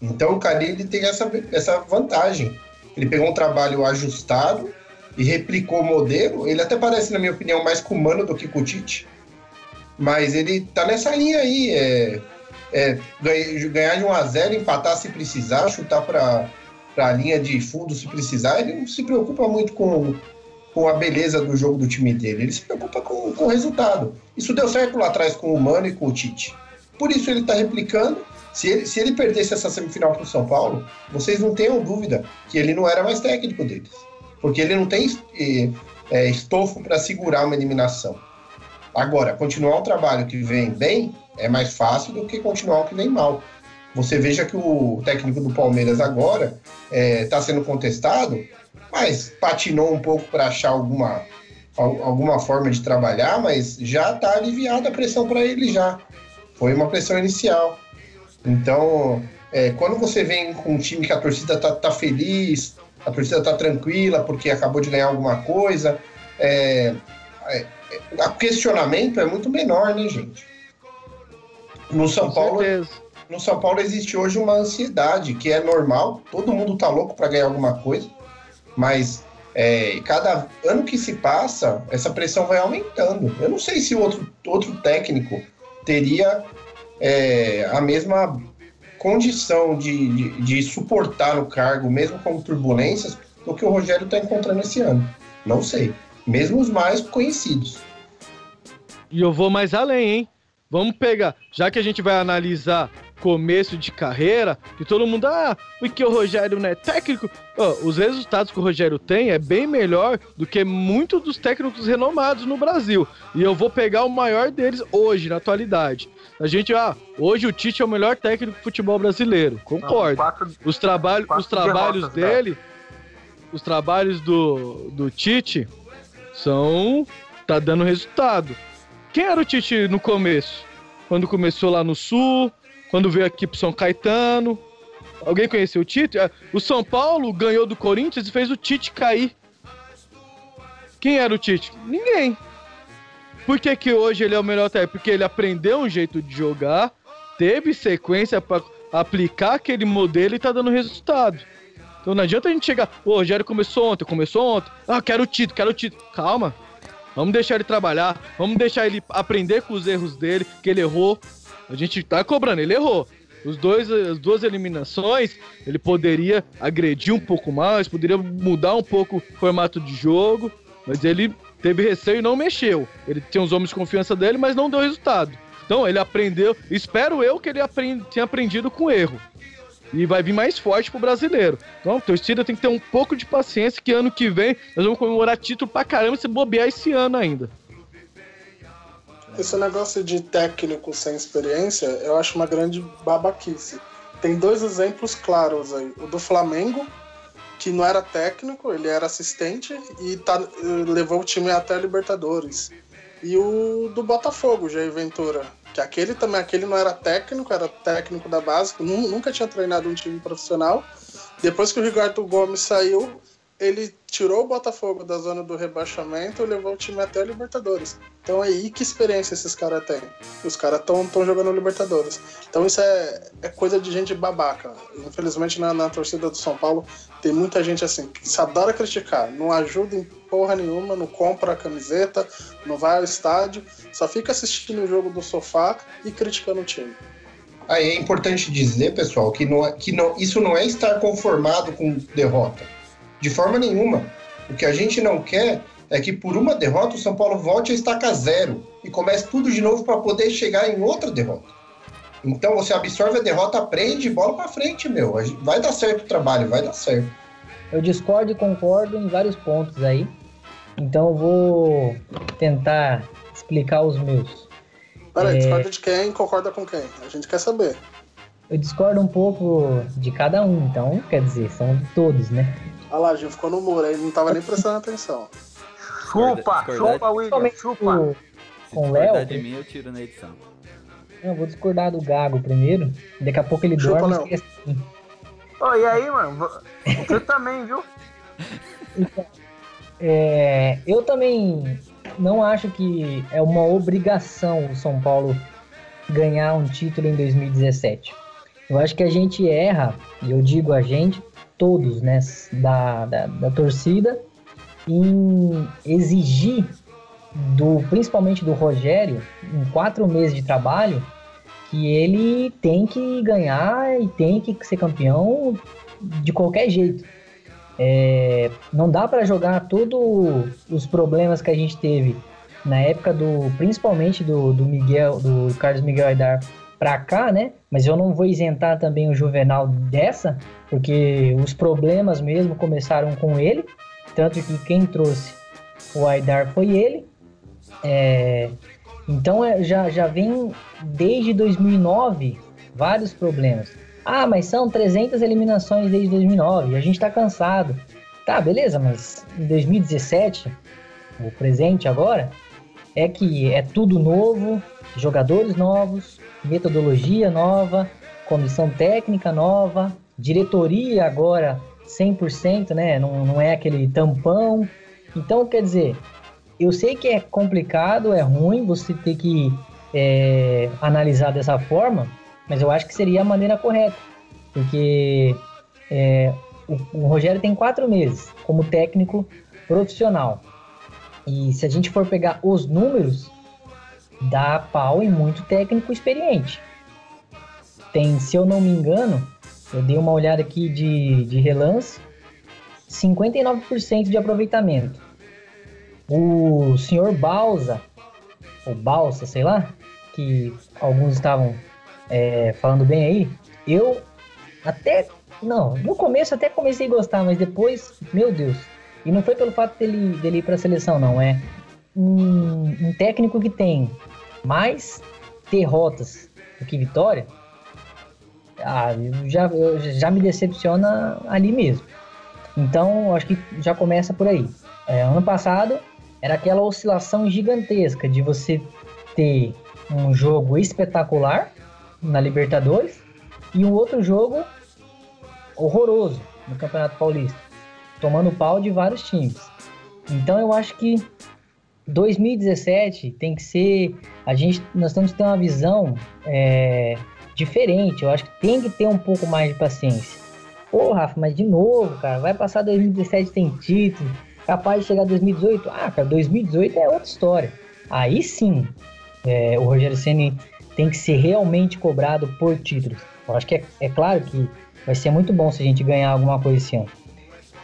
Então o Cari ele tem essa, essa vantagem. Ele pegou um trabalho ajustado e replicou o modelo. Ele até parece, na minha opinião, mais com o Mano do que com o Tite. Mas ele tá nessa linha aí. É, é ganha- ganhar de 1 a 0 empatar se precisar, chutar para a linha de fundo se precisar. Ele não se preocupa muito com, com a beleza do jogo do time dele. Ele se preocupa com, com o resultado. Isso deu certo lá atrás com o Mano e com o Tite. Por isso ele está replicando. Se ele, se ele perdesse essa semifinal para o São Paulo, vocês não tenham dúvida que ele não era mais técnico deles. Porque ele não tem eh, eh, estofo para segurar uma eliminação. Agora, continuar um trabalho que vem bem é mais fácil do que continuar o que vem mal. Você veja que o técnico do Palmeiras agora está sendo contestado, mas patinou um pouco para achar alguma, al- alguma forma de trabalhar, mas já está aliviada a pressão para ele já. Foi uma pressão inicial. Então, é, quando você vem com um time que a torcida tá, tá feliz, a torcida tá tranquila porque acabou de ganhar alguma coisa, é, é, é, o questionamento é muito menor, né, gente? No São Com Paulo, certeza. No São Paulo existe hoje uma ansiedade que é normal, todo mundo tá louco para ganhar alguma coisa, mas é, cada ano que se passa, essa pressão vai aumentando. Eu não sei se outro, outro técnico teria é, a mesma condição de, de, de suportar o cargo, mesmo com turbulências, do que o Rogério está encontrando esse ano. Não sei. Mesmo os mais conhecidos. E eu vou mais além, hein? Vamos pegar, já que a gente vai analisar começo de carreira, que todo mundo, ah, porque o Rogério não é técnico. Ó, os resultados que o Rogério tem é bem melhor do que muitos dos técnicos renomados no Brasil. E eu vou pegar o maior deles hoje, na atualidade. A gente, ah, hoje o Tite é o melhor técnico do futebol brasileiro. Concordo. Quatro, Os, trabalho, os trabalhos derrotas, né? dele, os trabalhos do, do Tite são. tá dando resultado. Quem era o Tite no começo? Quando começou lá no Sul, quando veio aqui pro São Caetano. Alguém conheceu o Tite? Ah, O São Paulo ganhou do Corinthians e fez o Tite cair. Quem era o Tite? Ninguém. Por que, que hoje ele é o melhor técnico? Porque ele aprendeu um jeito de jogar, teve sequência para aplicar aquele modelo e tá dando resultado. Então não adianta a gente chegar, o Rogério começou ontem, começou ontem. Ah, quero o título, quero o título. Calma. Vamos deixar ele trabalhar, vamos deixar ele aprender com os erros dele, que ele errou. A gente tá cobrando, ele errou. Os dois, as duas eliminações, ele poderia agredir um pouco mais, poderia mudar um pouco o formato de jogo, mas ele teve receio e não mexeu. Ele tinha os homens de confiança dele, mas não deu resultado. Então ele aprendeu, espero eu que ele tenha aprendido com erro. E vai vir mais forte pro brasileiro. Então, torcida tem que ter um pouco de paciência que ano que vem nós vamos comemorar título pra caramba se bobear esse ano ainda. Esse negócio de técnico sem experiência, eu acho uma grande babaquice. Tem dois exemplos claros aí. O do Flamengo, que não era técnico, ele era assistente e tá, levou o time até a Libertadores. E o do Botafogo, Jair Ventura, que aquele também, aquele não era técnico, era técnico da base, nunca tinha treinado um time profissional. Depois que o Ricardo Gomes saiu, ele tirou o Botafogo da zona do rebaixamento e levou o time até a Libertadores. Então aí que experiência esses caras têm. Os caras estão jogando Libertadores. Então isso é, é coisa de gente babaca. Infelizmente na, na, torcida do São Paulo tem muita gente assim que se adora criticar, não ajuda em porra nenhuma, não compra a camiseta, não vai ao estádio, só fica assistindo o jogo do sofá e criticando o time. Aí é importante dizer, pessoal, que, não, é, que não, isso não é estar conformado com derrota de forma nenhuma. O que a gente não quer é que por uma derrota o São Paulo volte a estaca zero e comece tudo de novo para poder chegar em outra derrota. Então você absorve a derrota, aprende e bola para frente, meu. Vai dar certo o trabalho, vai dar certo. Eu discordo e concordo em vários pontos aí. Então eu vou tentar explicar os meus. Peraí, é... discorda de quem? Concorda com quem? A gente quer saber. Eu discordo um pouco de cada um, então, quer dizer, são de todos, né? Olha lá, Gil, ficou no muro, ele não tava nem prestando atenção. Chupa, chupa, William, chupa. Com o Léo. de mim eu tiro na edição. Não, vou discordar do Gago primeiro. Daqui a pouco ele chupa, dorme e assim. Ô, e aí, mano? Você também, viu? Então, é, eu também não acho que é uma obrigação o São Paulo ganhar um título em 2017. Eu acho que a gente erra, e eu digo a gente, todos, né, da, da, da torcida, em exigir do principalmente do Rogério, em quatro meses de trabalho, que ele tem que ganhar e tem que ser campeão de qualquer jeito. É, não dá para jogar todos os problemas que a gente teve na época do, principalmente do, do Miguel, do Carlos Miguel Aidar para cá, né? Mas eu não vou isentar também o Juvenal dessa, porque os problemas mesmo começaram com ele, tanto que quem trouxe o Aidar foi ele. É, então é, já, já vem desde 2009 vários problemas. Ah, mas são 300 eliminações desde 2009 e a gente está cansado. Tá, beleza, mas em 2017, o presente agora, é que é tudo novo, jogadores novos, metodologia nova, comissão técnica nova, diretoria agora 100%, né? Não, não é aquele tampão. Então, quer dizer, eu sei que é complicado, é ruim você ter que é, analisar dessa forma, mas eu acho que seria a maneira correta, porque é, o, o Rogério tem quatro meses como técnico profissional. E se a gente for pegar os números, dá pau em muito técnico experiente. Tem, se eu não me engano, eu dei uma olhada aqui de, de relance, 59% de aproveitamento. O senhor Balsa, ou Balsa, sei lá, que alguns estavam é, falando bem aí, eu até. Não, no começo até comecei a gostar, mas depois, meu Deus. E não foi pelo fato dele, dele ir para a seleção, não. É um, um técnico que tem mais derrotas do que vitória, ah, já, já me decepciona ali mesmo. Então, acho que já começa por aí. É, ano passado era aquela oscilação gigantesca de você ter um jogo espetacular na Libertadores e um outro jogo horroroso no Campeonato Paulista, tomando pau de vários times. Então eu acho que 2017 tem que ser. A gente, nós temos que ter uma visão é, diferente. Eu acho que tem que ter um pouco mais de paciência. Pô, Rafa, mas de novo, cara, vai passar 2017 tem título, capaz de chegar 2018. Ah, cara, 2018 é outra história. Aí sim, é, o Rogério Ceni tem que ser realmente cobrado por títulos. Eu acho que é, é claro que vai ser muito bom se a gente ganhar alguma coisa esse ano.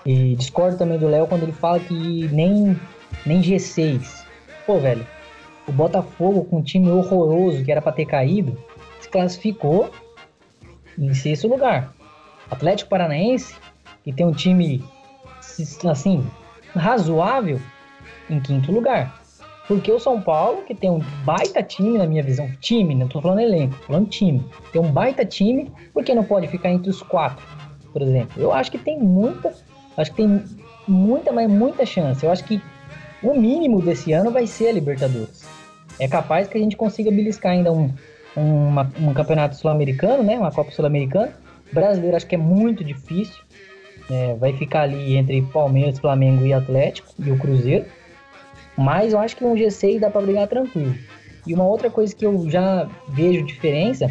E discordo também do Léo quando ele fala que nem nem G6. Pô, velho, O Botafogo, com um time horroroso que era para ter caído, se classificou em sexto lugar. Atlético Paranaense, que tem um time assim razoável, em quinto lugar. Porque o São Paulo, que tem um baita time na minha visão, time, não tô falando elenco, tô falando time. Tem um baita time, porque não pode ficar entre os quatro, por exemplo. Eu acho que tem muita, acho que tem muita, mas muita chance. Eu acho que o mínimo desse ano vai ser a Libertadores. É capaz que a gente consiga beliscar ainda um, uma, um campeonato sul-americano, né? Uma Copa Sul-Americana. Brasileiro acho que é muito difícil. É, vai ficar ali entre Palmeiras, Flamengo e Atlético e o Cruzeiro. Mas eu acho que um G6 dá para brigar tranquilo. E uma outra coisa que eu já vejo diferença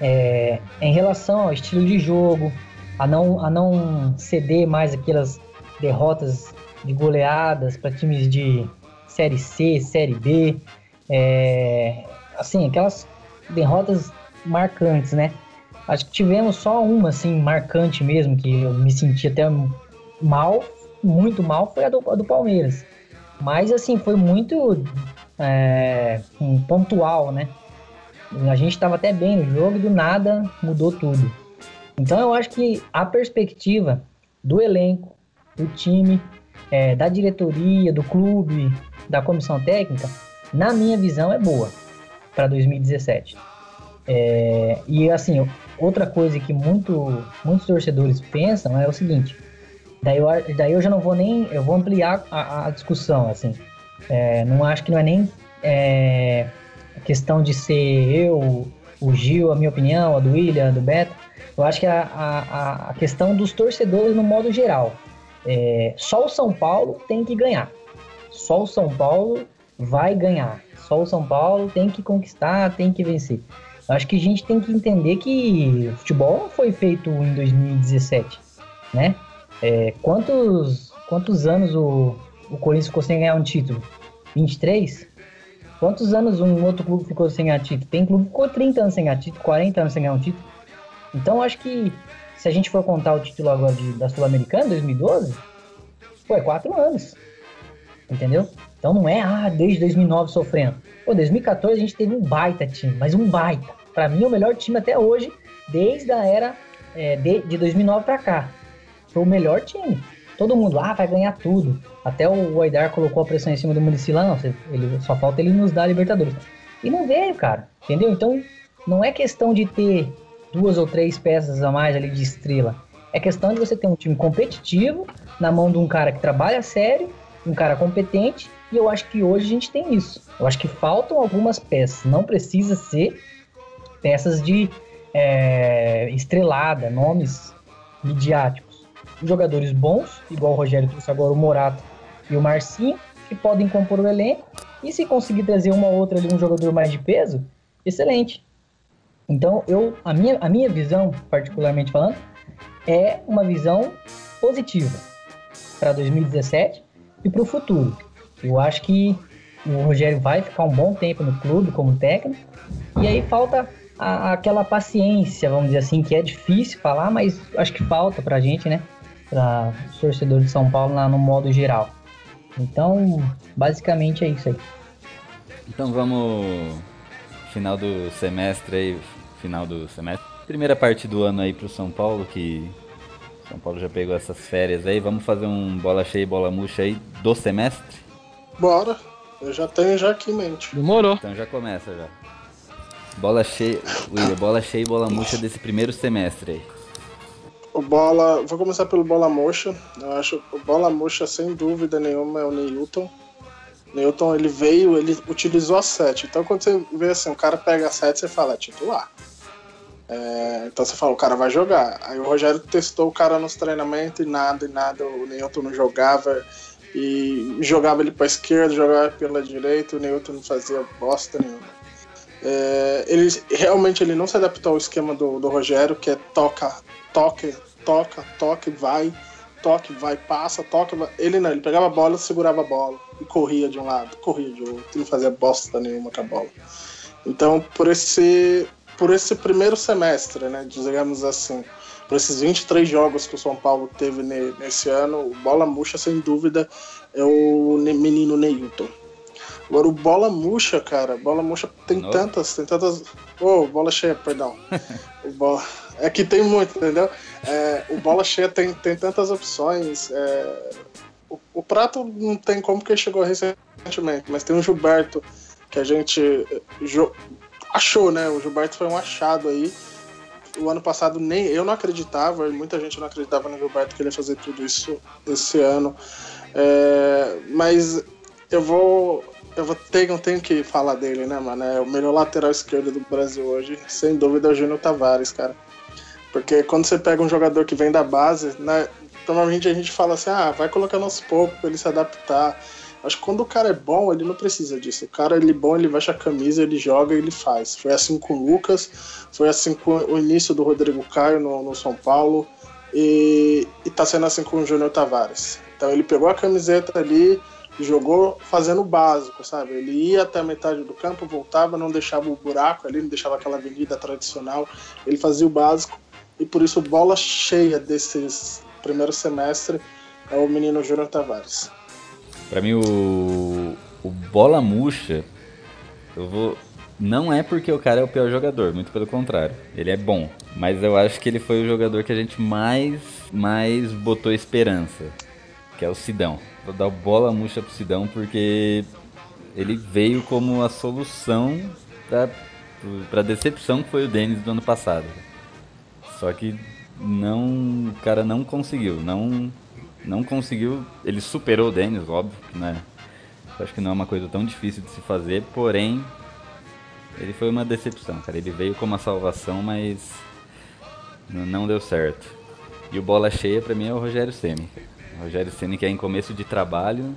é, é em relação ao estilo de jogo, a não, a não ceder mais aquelas derrotas de goleadas para times de Série C, Série B, é, assim, aquelas derrotas marcantes, né? Acho que tivemos só uma, assim, marcante mesmo, que eu me senti até mal, muito mal, foi a do, a do Palmeiras. Mas, assim, foi muito é, um, pontual, né? A gente estava até bem no jogo e do nada mudou tudo. Então, eu acho que a perspectiva do elenco, do time, é, da diretoria, do clube, da comissão técnica, na minha visão, é boa para 2017. É, e assim, outra coisa que muito, muitos torcedores pensam é o seguinte: daí eu, daí eu já não vou nem, eu vou ampliar a, a discussão, assim. É, não acho que não é nem é, questão de ser eu, o Gil, a minha opinião, a do William, a do Beto. Eu acho que a, a, a questão dos torcedores no modo geral. É, só o São Paulo tem que ganhar. Só o São Paulo vai ganhar. Só o São Paulo tem que conquistar, tem que vencer. Acho que a gente tem que entender que o futebol não foi feito em 2017, né? É, quantos, quantos anos o, o Corinthians ficou sem ganhar um título? 23? Quantos anos um outro clube ficou sem ganhar título? Tem clube que ficou 30 anos sem ganhar título, 40 anos sem ganhar um título. Então acho que se a gente for contar o título agora de, da Sul-Americana, 2012, foi é 4 anos. Entendeu? Então não é, ah, desde 2009 sofrendo. Pô, 2014 a gente teve um baita time, mas um baita. Para mim, o melhor time até hoje, desde a era é, de, de 2009 para cá. Foi o melhor time. Todo mundo, ah, vai ganhar tudo. Até o Aidar colocou a pressão em cima do Muricy lá, não, ele, só falta ele nos dar a Libertadores. E não veio, cara, entendeu? Então, não é questão de ter duas ou três peças a mais ali de estrela. É questão de você ter um time competitivo na mão de um cara que trabalha sério, um cara competente e eu acho que hoje a gente tem isso. Eu acho que faltam algumas peças. Não precisa ser peças de é, estrelada, nomes midiáticos. Jogadores bons, igual o Rogério trouxe agora o Morato e o Marcinho, que podem compor o elenco. E se conseguir trazer uma outra ali, um jogador mais de peso, excelente. Então, eu, a, minha, a minha visão, particularmente falando, é uma visão positiva para 2017 e para o futuro. Eu acho que o Rogério vai ficar um bom tempo no clube como técnico. E aí falta a, aquela paciência, vamos dizer assim, que é difícil falar, mas acho que falta pra gente, né? Para os torcedores de São Paulo lá no modo geral. Então, basicamente é isso aí. Então vamos final do semestre aí, final do semestre. Primeira parte do ano aí pro São Paulo, que São Paulo já pegou essas férias aí. Vamos fazer um bola cheia e bola murcha aí do semestre? Bora. Eu já tenho já aqui em mente. Demorou. Então já começa já. Bola cheia, William, bola cheia e bola murcha desse primeiro semestre aí. O bola, vou começar pelo bola murcha. Eu acho o bola murcha sem dúvida nenhuma é o Newton. Newton ele veio, ele utilizou a 7. Então quando você vê assim, o cara pega a 7, você fala, é titular. É, então você fala, o cara vai jogar. Aí o Rogério testou o cara nos treinamentos e nada, e nada, o Newton não jogava e jogava ele para esquerda, jogava pela direita, o Newton não fazia bosta nenhuma. É, ele realmente ele não se adaptou ao esquema do, do Rogério, que é toca, toque, toca, toque, vai, toque, vai, passa, toca. Vai. Ele não, ele pegava a bola, segurava a bola e corria de um lado, corria de outro, não fazia bosta nenhuma com a bola. Então, por esse, por esse primeiro semestre, né, digamos assim, por esses 23 jogos que o São Paulo teve nesse ano, o bola murcha, sem dúvida, é o menino Neilton. Agora o bola murcha, cara. Bola murcha tem Nossa. tantas, tem tantas. Ô, bola cheia, perdão. [laughs] o bola... É que tem muito, entendeu? É, o bola cheia tem, tem tantas opções. é, O, o prato não tem como porque chegou recentemente, mas tem o Gilberto que a gente achou, né? O Gilberto foi um achado aí. O ano passado nem eu não acreditava, muita gente não acreditava no Gilberto que ele ia fazer tudo isso esse ano. É, mas eu vou. Eu vou ter, tenho que falar dele, né, mano? É o melhor lateral esquerdo do Brasil hoje, sem dúvida, é o Júnior Tavares, cara. Porque quando você pega um jogador que vem da base, né, normalmente a gente fala assim, ah, vai colocando aos poucos pra ele se adaptar. Acho que quando o cara é bom, ele não precisa disso. O cara ele é bom, ele veste a camisa, ele joga ele faz. Foi assim com o Lucas, foi assim com o início do Rodrigo Caio no, no São Paulo e, e tá sendo assim com o Júnior Tavares. Então ele pegou a camiseta ali, jogou fazendo o básico, sabe? Ele ia até a metade do campo, voltava, não deixava o buraco ali, não deixava aquela avenida tradicional. Ele fazia o básico e por isso bola cheia desses primeiro semestre é o menino Júnior Tavares. Pra mim, o, o Bola Murcha, eu vou. Não é porque o cara é o pior jogador, muito pelo contrário. Ele é bom. Mas eu acho que ele foi o jogador que a gente mais, mais botou esperança. Que é o Sidão. Vou dar o bola murcha pro Sidão porque ele veio como a solução pra, pra decepção que foi o Denis do ano passado. Só que não. O cara não conseguiu. Não, não conseguiu. Ele superou o Denis, óbvio, é. eu Acho que não é uma coisa tão difícil de se fazer, porém. Ele foi uma decepção, cara. Ele veio como a salvação, mas. Não deu certo. E o bola cheia pra mim é o Rogério Ceni. O Rogério Ceni que é em começo de trabalho,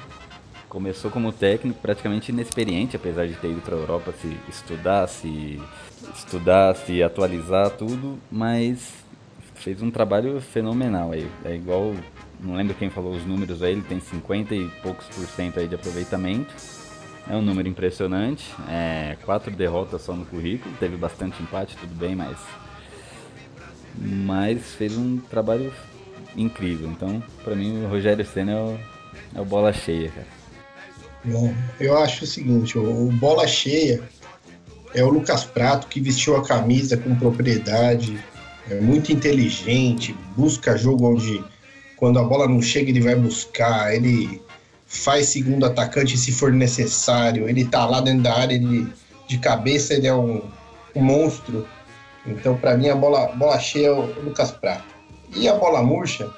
começou como técnico praticamente inexperiente, apesar de ter ido para a Europa se estudar, se estudar, se atualizar tudo, mas fez um trabalho fenomenal aí. É igual, não lembro quem falou os números aí, ele tem 50 e poucos por cento aí de aproveitamento. É um número impressionante. É, quatro derrotas só no currículo, teve bastante empate, tudo bem, mas mas fez um trabalho incrível. Então, pra mim, o Rogério Senna é o, é o bola cheia, cara. Bom, eu acho o seguinte, o bola cheia é o Lucas Prato que vestiu a camisa com propriedade, é muito inteligente, busca jogo onde quando a bola não chega ele vai buscar, ele faz segundo atacante se for necessário, ele tá lá dentro da área, ele, de cabeça ele é um, um monstro. Então, para mim, a bola, bola cheia é o Lucas Prato. E a bola murcha,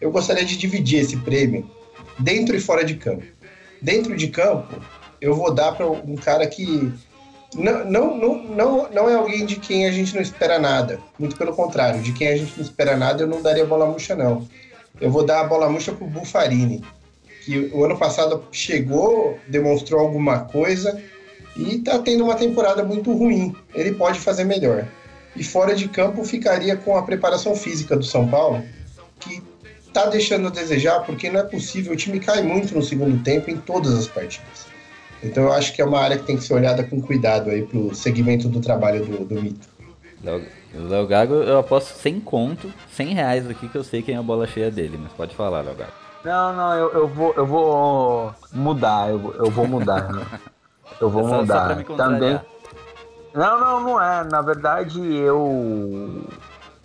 eu gostaria de dividir esse prêmio dentro e fora de campo. Dentro de campo, eu vou dar para um cara que não, não, não, não, não é alguém de quem a gente não espera nada. Muito pelo contrário, de quem a gente não espera nada, eu não daria bola murcha, não. Eu vou dar a bola murcha pro Bufarini, que o ano passado chegou, demonstrou alguma coisa e tá tendo uma temporada muito ruim. Ele pode fazer melhor. E fora de campo ficaria com a preparação física do São Paulo, que tá deixando a desejar, porque não é possível, o time cai muito no segundo tempo em todas as partidas. Então eu acho que é uma área que tem que ser olhada com cuidado aí pro segmento do trabalho do, do Mito. Léo- O Léo Gago, eu aposto 100 conto, 100 reais aqui que eu sei quem é a bola cheia dele, mas pode falar, Léo Gago. Não, não, eu, eu vou, eu vou mudar, eu, vou- eu vou mudar. né? Eu vou só- só mudar. contrariar. Também. Não, não, não é. Na verdade, eu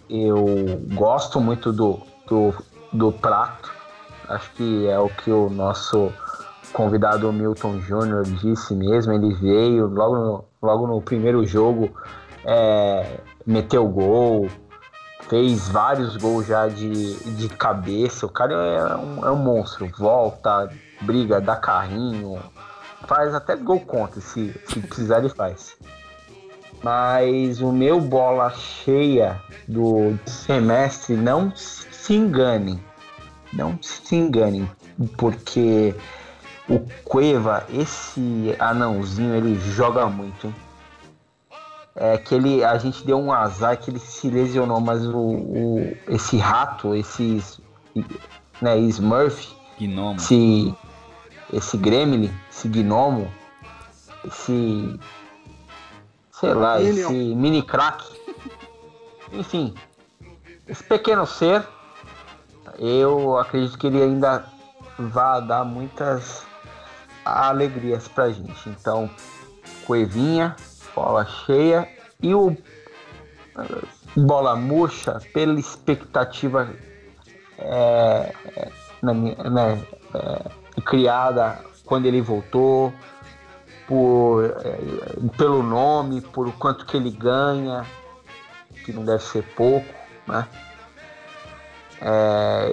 eu gosto muito do, do, do prato. Acho que é o que o nosso convidado Milton Júnior disse mesmo. Ele veio logo no, logo no primeiro jogo, é, meteu gol, fez vários gols já de, de cabeça. O cara é um, é um monstro. Volta, briga, dá carrinho, faz até gol contra. Se, se precisar, ele faz. Mas o meu bola cheia do semestre, não se enganem. Não se enganem. Porque o Cueva, esse anãozinho, ele joga muito, hein? É que ele, a gente deu um azar que ele se lesionou, mas o, o- esse rato, esse né, Smurf, Gnomo. esse, esse Gremlin, esse gnomo, esse. sei lá, Minion. esse mini crack. Enfim, esse pequeno ser, eu acredito que ele ainda vai dar muitas alegrias pra gente. Então, Coevinha, bola cheia e o bola murcha pela expectativa é, né, é, criada quando ele voltou, por, é, pelo nome, por quanto que ele ganha, que não deve ser pouco, né?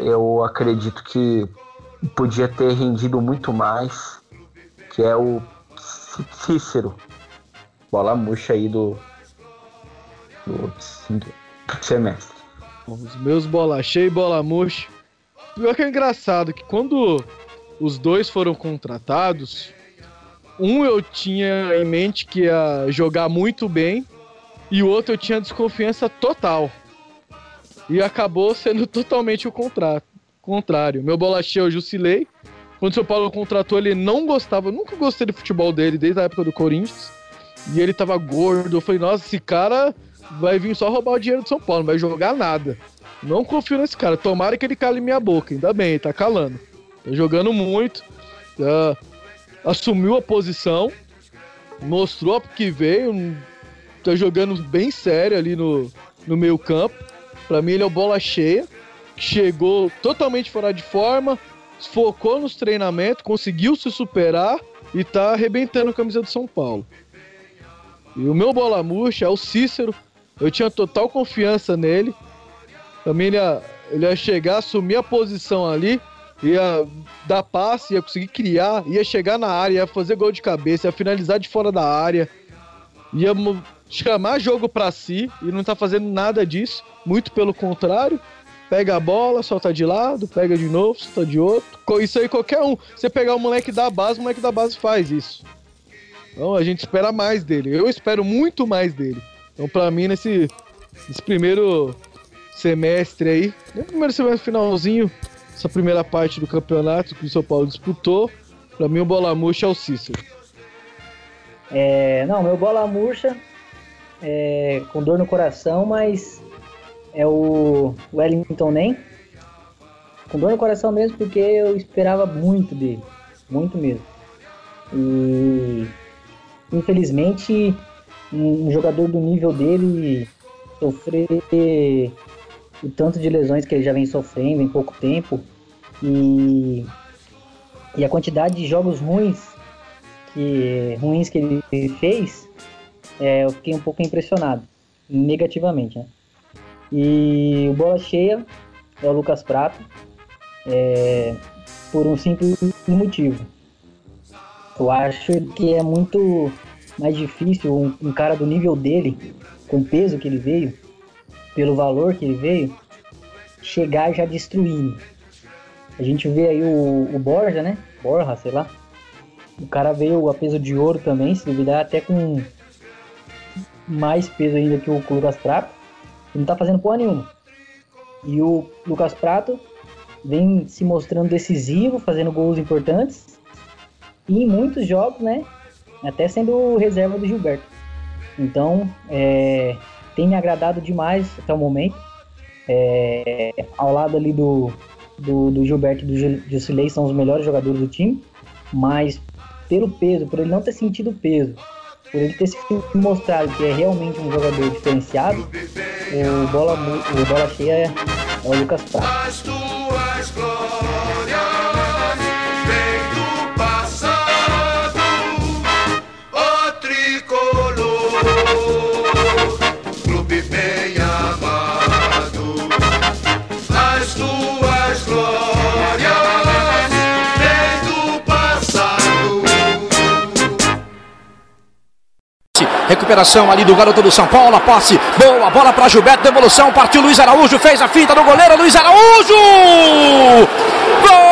Eu acredito que podia ter rendido muito mais, que é o Cícero, bola murcha aí do, do semestre. Os meus bola cheia e bola murcha. Pior que é engraçado que quando os dois foram contratados, um eu tinha em mente que ia jogar muito bem e o outro eu tinha desconfiança total. E acabou sendo [laughs] totalmente o contrário. Meu bola cheia eu Jusilei. Quando o São Paulo contratou, ele não gostava, nunca gostei do futebol dele desde a época do Corinthians. E ele tava gordo. Eu falei, nossa, esse cara vai vir só roubar o dinheiro do São Paulo, não vai jogar nada. Não confio nesse cara. Tomara que ele cale minha boca. Ainda bem, ele tá calando. Tá jogando muito. Assumiu a posição. Mostrou que veio. Tá jogando bem sério ali no, no meio campo. Pra mim ele é o bola cheia. Chegou totalmente fora de forma. Focou nos treinamentos. Conseguiu se superar. E tá arrebentando a camisa do São Paulo. E o meu bola murcha é o Cícero. Eu tinha total confiança nele. Também ele ia, ele ia chegar, assumir a posição ali, ia dar passe, ia conseguir criar, ia chegar na área, ia fazer gol de cabeça, ia finalizar de fora da área, ia chamar jogo para si e não tá fazendo nada disso. Muito pelo contrário. Pega a bola, solta de lado, pega de novo, solta de outro. Isso aí qualquer um. Você pegar o moleque da base, o moleque da base faz isso. Então a gente espera mais dele. Eu espero muito mais dele. Então, para mim, nesse, nesse primeiro semestre aí, no primeiro semestre finalzinho, essa primeira parte do campeonato que o São Paulo disputou, para mim o bola murcha é o Cícero. É, não, meu bola murcha é, com dor no coração, mas é o Wellington Nem. Com dor no coração mesmo, porque eu esperava muito dele. Muito mesmo. E infelizmente um jogador do nível dele sofrer o tanto de lesões que ele já vem sofrendo em pouco tempo e, e a quantidade de jogos ruins que ruins que ele fez, é, eu fiquei um pouco impressionado negativamente, né? E o bola cheia é o Lucas Prato, é, por um simples motivo. Eu acho que é muito mais difícil um, um cara do nível dele, com o peso que ele veio, pelo valor que ele veio, chegar já destruindo. A gente vê aí o, o Borja, né? Borja, sei lá. O cara veio a peso de ouro também, se duvidar, até com mais peso ainda que o Lucas Prato. Não tá fazendo porra nenhuma. E o Lucas Prato vem se mostrando decisivo, fazendo gols importantes. Em muitos jogos, né? até sendo reserva do Gilberto. Então, é, tem me agradado demais até o momento. É, ao lado ali do, do, do Gilberto e do Jusilei são os melhores jogadores do time, mas pelo peso, por ele não ter sentido peso, por ele ter se mostrado que é realmente um jogador diferenciado, o bola, o bola cheia é, é o Lucas Prato. Recuperação ali do garoto do São Paulo. A posse. Boa bola para Gilberto. Devolução. Partiu Luiz Araújo. Fez a finta do goleiro. Luiz Araújo. Gol!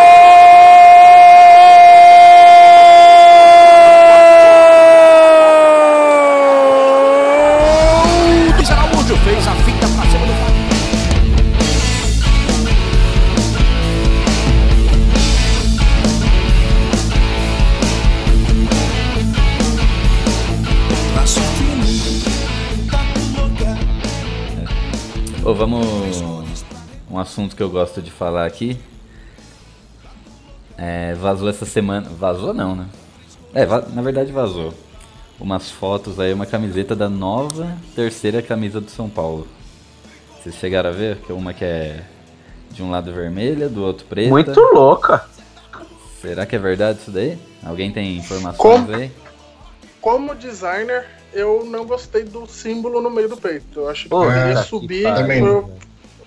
Vamos. Um assunto que eu gosto de falar aqui. É, vazou essa semana. Vazou não, né? É, va- na verdade vazou. Umas fotos aí, uma camiseta da nova terceira camisa do São Paulo. Vocês chegaram a ver? Que uma que é de um lado vermelha, do outro preta. Muito louca. Será que é verdade isso daí? Alguém tem informações Como? aí? Como designer, eu não gostei do símbolo no meio do peito. Eu acho que que subir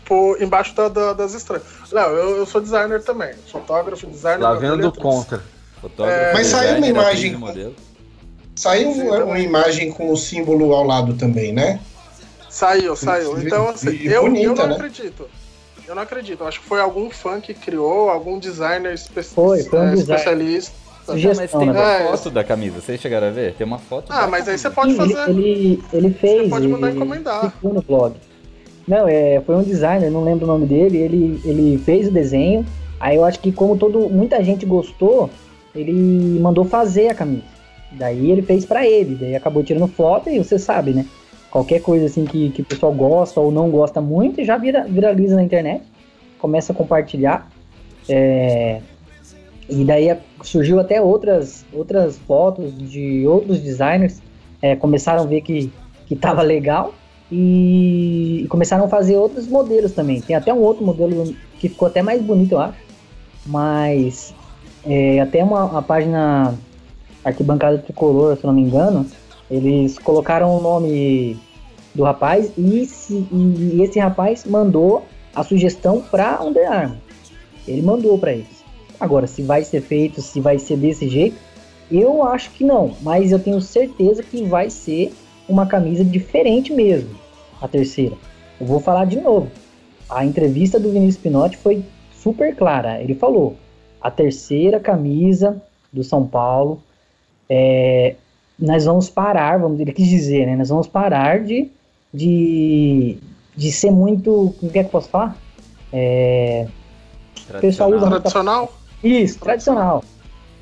por, embaixo da- da- das estrelas. Não, eu, eu sou designer também. Fotógrafo, designer. Lá vendo do letras. contra. Fotógrafo, É, Mas saiu uma imagem. Saiu Sim, uma, uma imagem com o símbolo ao lado também, né? Saiu, saiu. Então, assim, e eu, eu bonita, não né? acredito. Eu não acredito. Eu acho que foi algum fã que criou, algum designer espe Foi, foi um é, design. especialista. Não, mas Sugestão, tem né? uma É, foto da camisa, vocês chegaram a ver? Tem uma foto Ah, da mas aí você camisa. pode Sim, fazer. Ele, ele, fez. pode mandar ele encomendar. no blog. Não, é, foi um designer, não lembro o nome dele. Ele, ele fez o desenho. Aí eu acho que como todo, muita gente gostou, ele mandou fazer a camisa. Daí ele fez pra ele. Daí acabou tirando foto e você sabe, né? Qualquer coisa assim que, que o pessoal gosta ou não gosta muito, já vira, viraliza na internet. Começa a compartilhar. É, e daí surgiu até outras, outras fotos de outros designers. é, começaram a ver que, que tava legal e, e começaram a fazer outros modelos também. Tem até um outro modelo que ficou até mais bonito, eu acho. Mas é, até uma, uma página arquibancada tricolor, se não me engano, eles colocaram o nome do rapaz e, se- e esse rapaz mandou a sugestão para Under Armour. Ele mandou para eles. Agora, se vai ser feito, se vai ser desse jeito, eu acho que não, mas eu tenho certeza que vai ser uma camisa diferente mesmo, a terceira. Eu vou falar de novo. A entrevista do Vinícius Pinotti foi super clara. Ele falou: a terceira camisa do São Paulo, é, nós vamos parar, vamos, ele quis dizer, né? Nós vamos parar de, de, de ser muito. Como que é que eu posso falar? É, pessoal usa Tradicional? Isso, tradicional.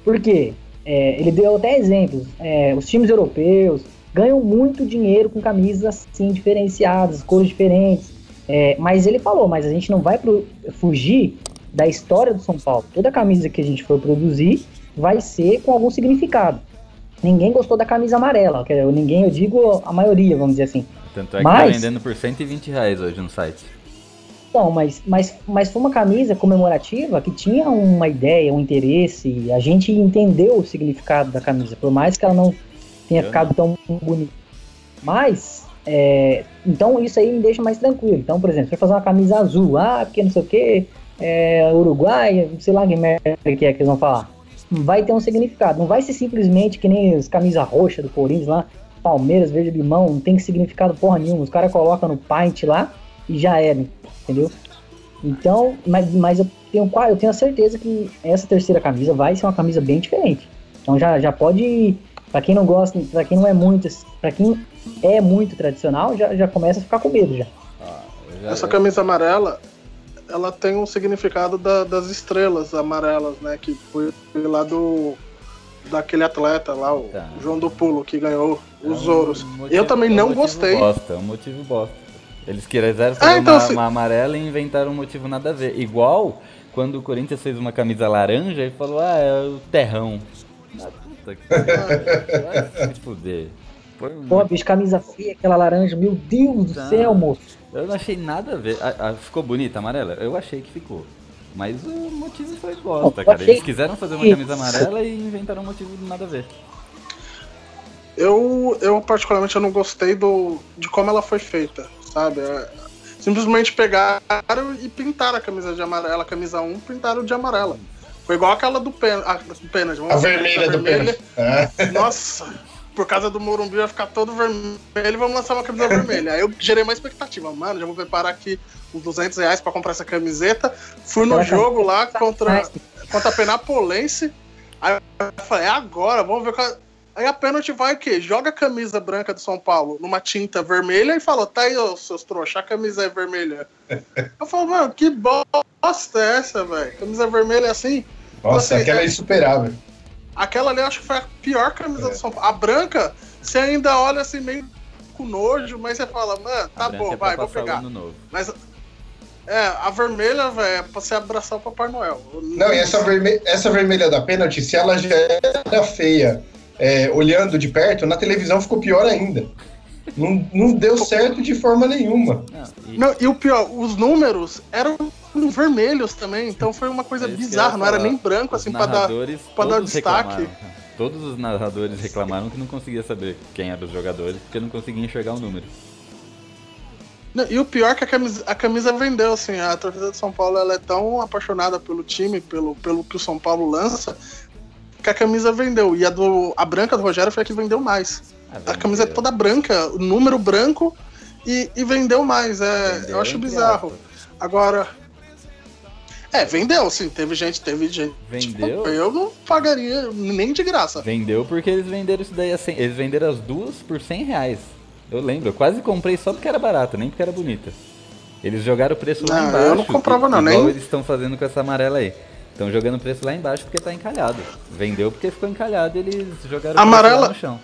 Por quê? É, ele deu até exemplos. É, os times europeus ganham muito dinheiro com camisas assim diferenciadas, cores diferentes. É, mas ele falou, mas a gente não vai pro- fugir da história do São Paulo. Toda camisa que a gente for produzir vai ser com algum significado. Ninguém gostou da camisa amarela, que ninguém, eu digo a maioria, vamos dizer assim. Tanto é que Mas- tá vendendo por 120 reais hoje no site. Então, mas, mas, mas foi uma camisa comemorativa que tinha uma ideia, um interesse. A gente entendeu o significado da camisa, por mais que ela não tenha ficado tão bonita. Mas, é, então isso aí me deixa mais tranquilo. Então, por exemplo, se eu fazer uma camisa azul, ah, porque não sei o que, é, Uruguai, sei lá que merda que é que eles vão falar. Vai ter um significado. Não vai ser simplesmente que nem as camisas roxas do Corinthians lá, Palmeiras, verde limão, não tem significado porra nenhuma. Os caras colocam no paint lá e já era, entendeu? Então, mas, mas eu tenho eu tenho a certeza que essa terceira camisa vai ser uma camisa bem diferente. Então já, já pode, Pra quem não gosta, pra quem não é muito, para quem é muito tradicional, já, já começa a ficar com medo já. Ah, já- Essa camisa amarela, ela tem um significado da- das estrelas amarelas, né? Que foi lá do daquele atleta lá, o Tá. João do Pulo, que ganhou os É um ouros. motivo- Eu também é um não gostei. Bosta, é um motivo bosta. Eles quiseram fazer então, uma, se- uma amarela e inventaram um motivo nada a ver. Igual quando o Corinthians fez uma camisa laranja e falou, ah, é o terrão. Ah, puta que pariu. [laughs] Vai se fuder. Pô, bicho, camisa feia, aquela laranja, meu Deus do Tá. céu, moço. Eu não achei nada a ver. Ah, ah, ficou bonita a amarela? Eu achei que ficou. Mas o motivo foi bosta, cara. Eles quiseram fazer uma camisa amarela e inventaram um motivo nada a ver. Eu, eu particularmente eu não gostei do, de como ela foi feita, sabe? É, simplesmente pegaram e pintaram a camisa de amarela, a camisa 1, pintaram de amarela. Foi igual aquela do pênalti. A, do pênalti, vamos A dizer, vermelha essa do pênalti. É. Nossa, por causa do Morumbi vai ficar todo vermelho, vamos lançar uma camisa vermelha. Aí eu gerei uma expectativa, mano, já vou preparar aqui uns 200 reais pra comprar essa camiseta. Fui no jogo lá contra, contra a Penapolense. Aí eu falei, é agora, vamos ver qual... Aí a pênalti vai o quê? Joga a camisa branca do São Paulo numa tinta vermelha e falou, tá aí, ô, seus trouxas, a camisa é vermelha. Eu falo, mano, que bosta é essa, velho? Camisa vermelha é assim? Nossa, Assim, aquela é é- insuperável. Aquela ali eu acho que foi a pior camisa É. do São Paulo. A branca, você ainda olha assim meio com nojo, mas você fala, mano, tá bom, é vai, vou pegar. Mas É, a vermelha, velho, é pra você abraçar o Papai Noel. Não, e essa, verme essa vermelha da pênalti, se ela já era feia é, olhando de perto, na televisão ficou pior ainda. Não, não deu certo de forma nenhuma. Não e... não, e o pior, os números eram vermelhos também, então foi uma coisa é bizarra, não era nem branco assim para dar, pra dar destaque. Todos os narradores reclamaram que não conseguia saber quem eram os jogadores, porque não conseguia enxergar o número. Não, e o pior é que a camisa, a camisa vendeu, assim, a torcida de São Paulo ela é tão apaixonada pelo time, pelo, pelo que o São Paulo lança, a camisa vendeu. E a, do, a branca do Rogério foi a que vendeu mais. Ah, a camisa é toda branca, o número branco e, e vendeu mais. É, vendeu eu acho bizarro. Agora. É, vendeu, sim. Teve gente, teve gente. Vendeu? Tipo, eu não pagaria nem de graça. Vendeu porque eles venderam isso daí a 100, Eles venderam as duas por 100 reais. Eu lembro, eu quase comprei só porque era barata, nem porque era bonita. Eles jogaram o preço lá não, embaixo. Eu não comprava não, igual nem. eles estão fazendo com essa amarela aí. Estão jogando o preço lá embaixo porque tá encalhado. Vendeu porque ficou encalhado e eles jogaram amarela, no chão.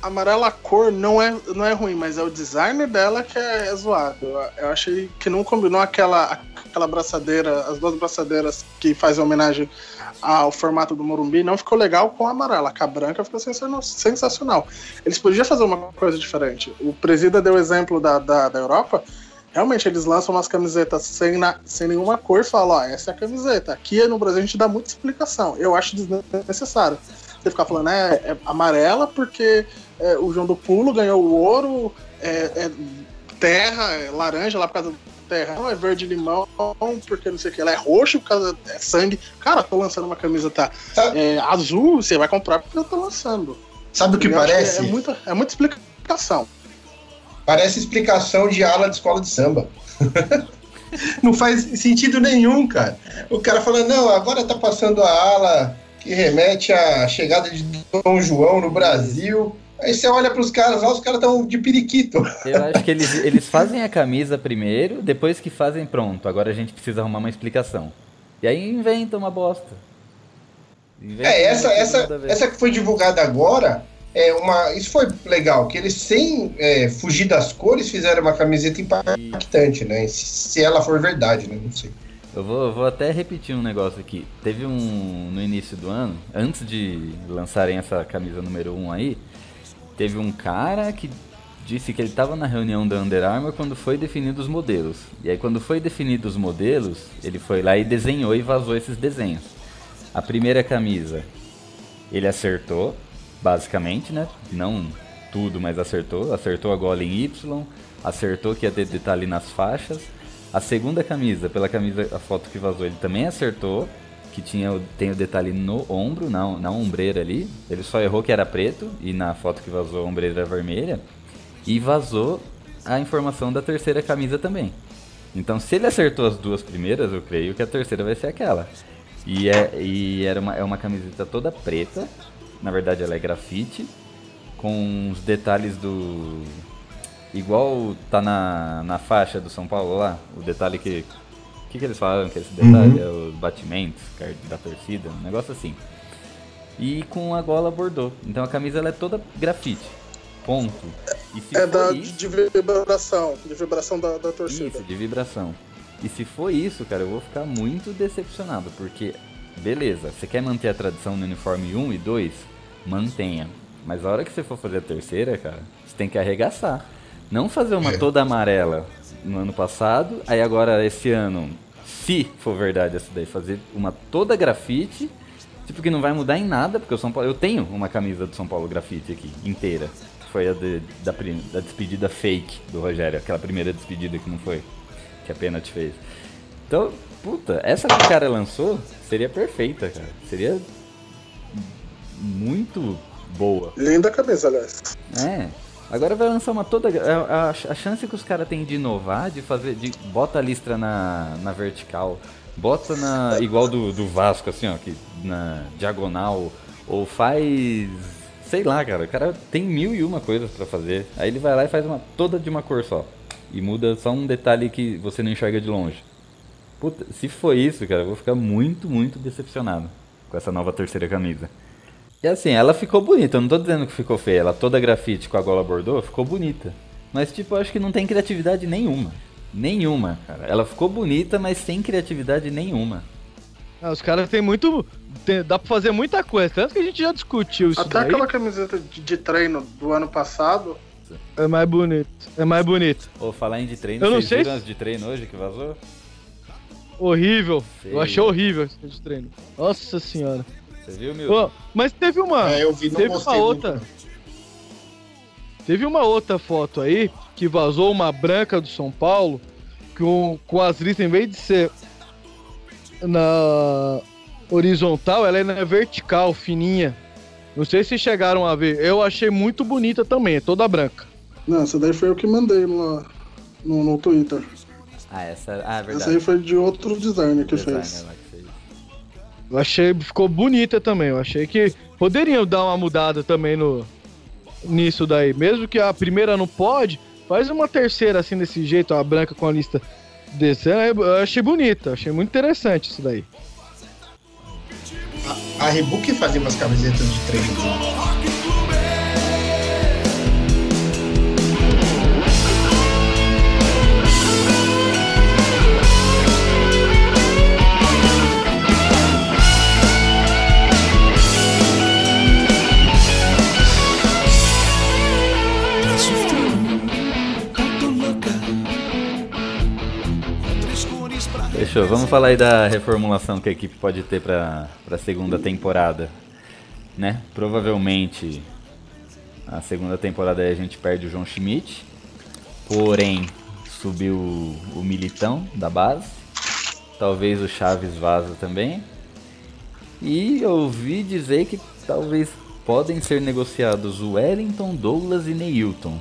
Amarela cor não é, não é ruim, mas é o design dela que é, é zoado. Eu, eu achei que não combinou aquela, aquela braçadeira, as duas braçadeiras que fazem homenagem ao formato do Morumbi, não ficou legal com a amarela. Com a branca ficou sensacional. Eles podiam fazer uma coisa diferente. O Presida deu exemplo da, da, da Europa. Realmente, eles lançam umas camisetas sem, na, sem nenhuma cor e falam: ó, essa é a camiseta. Aqui no Brasil a gente dá muita explicação. Eu acho desnecessário. Você ficar falando, é, é amarela porque é, o João do Pulo ganhou o ouro, é, é terra, é laranja lá por causa do terra, é verde limão, porque não sei o que, ela é roxo por causa é sangue. Cara, tô lançando uma camisa tá é, azul, você vai comprar porque eu tô lançando. Sabe o que parece? Que é, muita, é muita explicação. Parece explicação de aula de escola de samba. [laughs] não faz sentido nenhum, cara. O cara falando, não, agora tá passando a ala que remete à chegada de Dom João no Brasil. Aí você olha pros caras lá, os caras estão de periquito. [laughs] Eu acho que eles, eles fazem a camisa primeiro, depois que fazem, pronto. Agora a gente precisa arrumar uma explicação. E aí inventa uma bosta. Inventa é, essa, essa, essa que foi divulgada agora, é uma, isso foi legal, que eles, sem é, fugir das cores, fizeram uma camiseta impactante, né? Se, se ela for verdade, né? Não sei. Eu vou, vou até repetir um negócio aqui. Teve um. No início do ano, antes de lançarem essa camisa número 1 um aí, teve um cara que disse que ele estava na reunião da Under Armour quando foi definido os modelos. E aí quando foi definido os modelos, ele foi lá e desenhou e vazou esses desenhos. A primeira camisa, ele acertou, basicamente, né? Não tudo, mas acertou. Acertou a gola em Y, acertou que ia ter detalhe nas faixas. A segunda camisa, pela camisa, a foto que vazou, ele também acertou que tinha tem o detalhe no ombro, na, na ombreira ali. Ele só errou que era preto e na foto que vazou a ombreira era vermelha. E vazou a informação da terceira camisa também. Então, se ele acertou as duas primeiras, eu creio que a terceira vai ser aquela. E, é, e era uma, é uma camiseta toda preta. Na verdade, ela é grafite. Com os detalhes do. Igual tá na, na faixa do São Paulo lá. O detalhe que que, que eles falaram que esse detalhe uhum. é os batimentos da torcida, um negócio assim. E com a gola bordô. Então a camisa ela é toda grafite. Ponto. é da, isso, de vibração, de vibração da, da torcida. Isso, de vibração. E se for isso, cara, eu vou ficar muito decepcionado, porque, beleza, você quer manter a tradição no uniforme 1 e 2? Mantenha. Mas a hora que você for fazer a terceira, cara, você tem que arregaçar. Não fazer uma é. toda amarela no ano passado, aí agora esse ano se for verdade essa daí, fazer uma toda grafite, tipo que não vai mudar em nada, porque o São Paulo, eu tenho uma camisa do São Paulo grafite aqui, inteira. Foi a de, da, da despedida fake do Rogério, aquela primeira despedida que não foi, que a Pena te fez. Então, puta, essa que o cara lançou seria perfeita, cara. Seria muito boa. Linda camisa, aliás. É, Agora vai lançar uma toda. A, a, a chance que os caras têm de inovar, de fazer. De, bota a listra na, na vertical, bota na. igual do, do Vasco, assim, ó, que, na diagonal, ou faz. Sei lá, cara. O cara tem mil e uma coisas para fazer. Aí ele vai lá e faz uma toda de uma cor só. E muda só um detalhe que você não enxerga de longe. Puta, se for isso, cara, eu vou ficar muito, muito decepcionado com essa nova terceira camisa. E assim, ela ficou bonita, eu não tô dizendo que ficou feia, ela toda grafite com a gola bordô ficou bonita. Mas tipo, eu acho que não tem criatividade nenhuma. Nenhuma, cara. Ela ficou bonita, mas sem criatividade nenhuma. Ah, os caras têm muito. tem- dá pra fazer muita coisa. Tanto que a gente já discutiu isso Até daí. aquela camiseta de, de treino do ano passado. É mais bonito. É mais bonito. Ou falar em de treino, Eu não vocês sei viram se- de treino hoje que vazou? Horrível. Feio. Eu achei horrível esse de treino. Nossa senhora. Você viu, Milton? Mas teve uma. É, eu vi, não teve uma muito, outra. não. Teve uma outra foto aí que vazou uma branca do São Paulo com, com as listas, em vez de ser na horizontal, ela é na vertical, fininha. Não sei se chegaram a ver. Eu achei muito bonita também, é toda branca. Não, essa daí foi eu que mandei lá no, no Twitter. Ah, essa. Ah, é verdade. Essa aí foi de outro designer que Designer fez. que fez. Eu achei, ficou bonita também. Eu achei que poderiam dar uma mudada também no nisso daí. Mesmo que a primeira não pode, faz uma terceira assim desse jeito, a branca com a lista desenho. Eu achei bonita, achei muito interessante isso daí. A Reebok fazia umas camisetas de treino. Fechou. Vamos falar aí da reformulação que a equipe pode ter para a segunda temporada. Né? Provavelmente a segunda temporada a gente perde o João Schmidt. Porém, subiu o, o Militão da base. Talvez o Chaves vaza também. E eu ouvi dizer que talvez podem ser negociados o Wellington, Douglas e Neilton.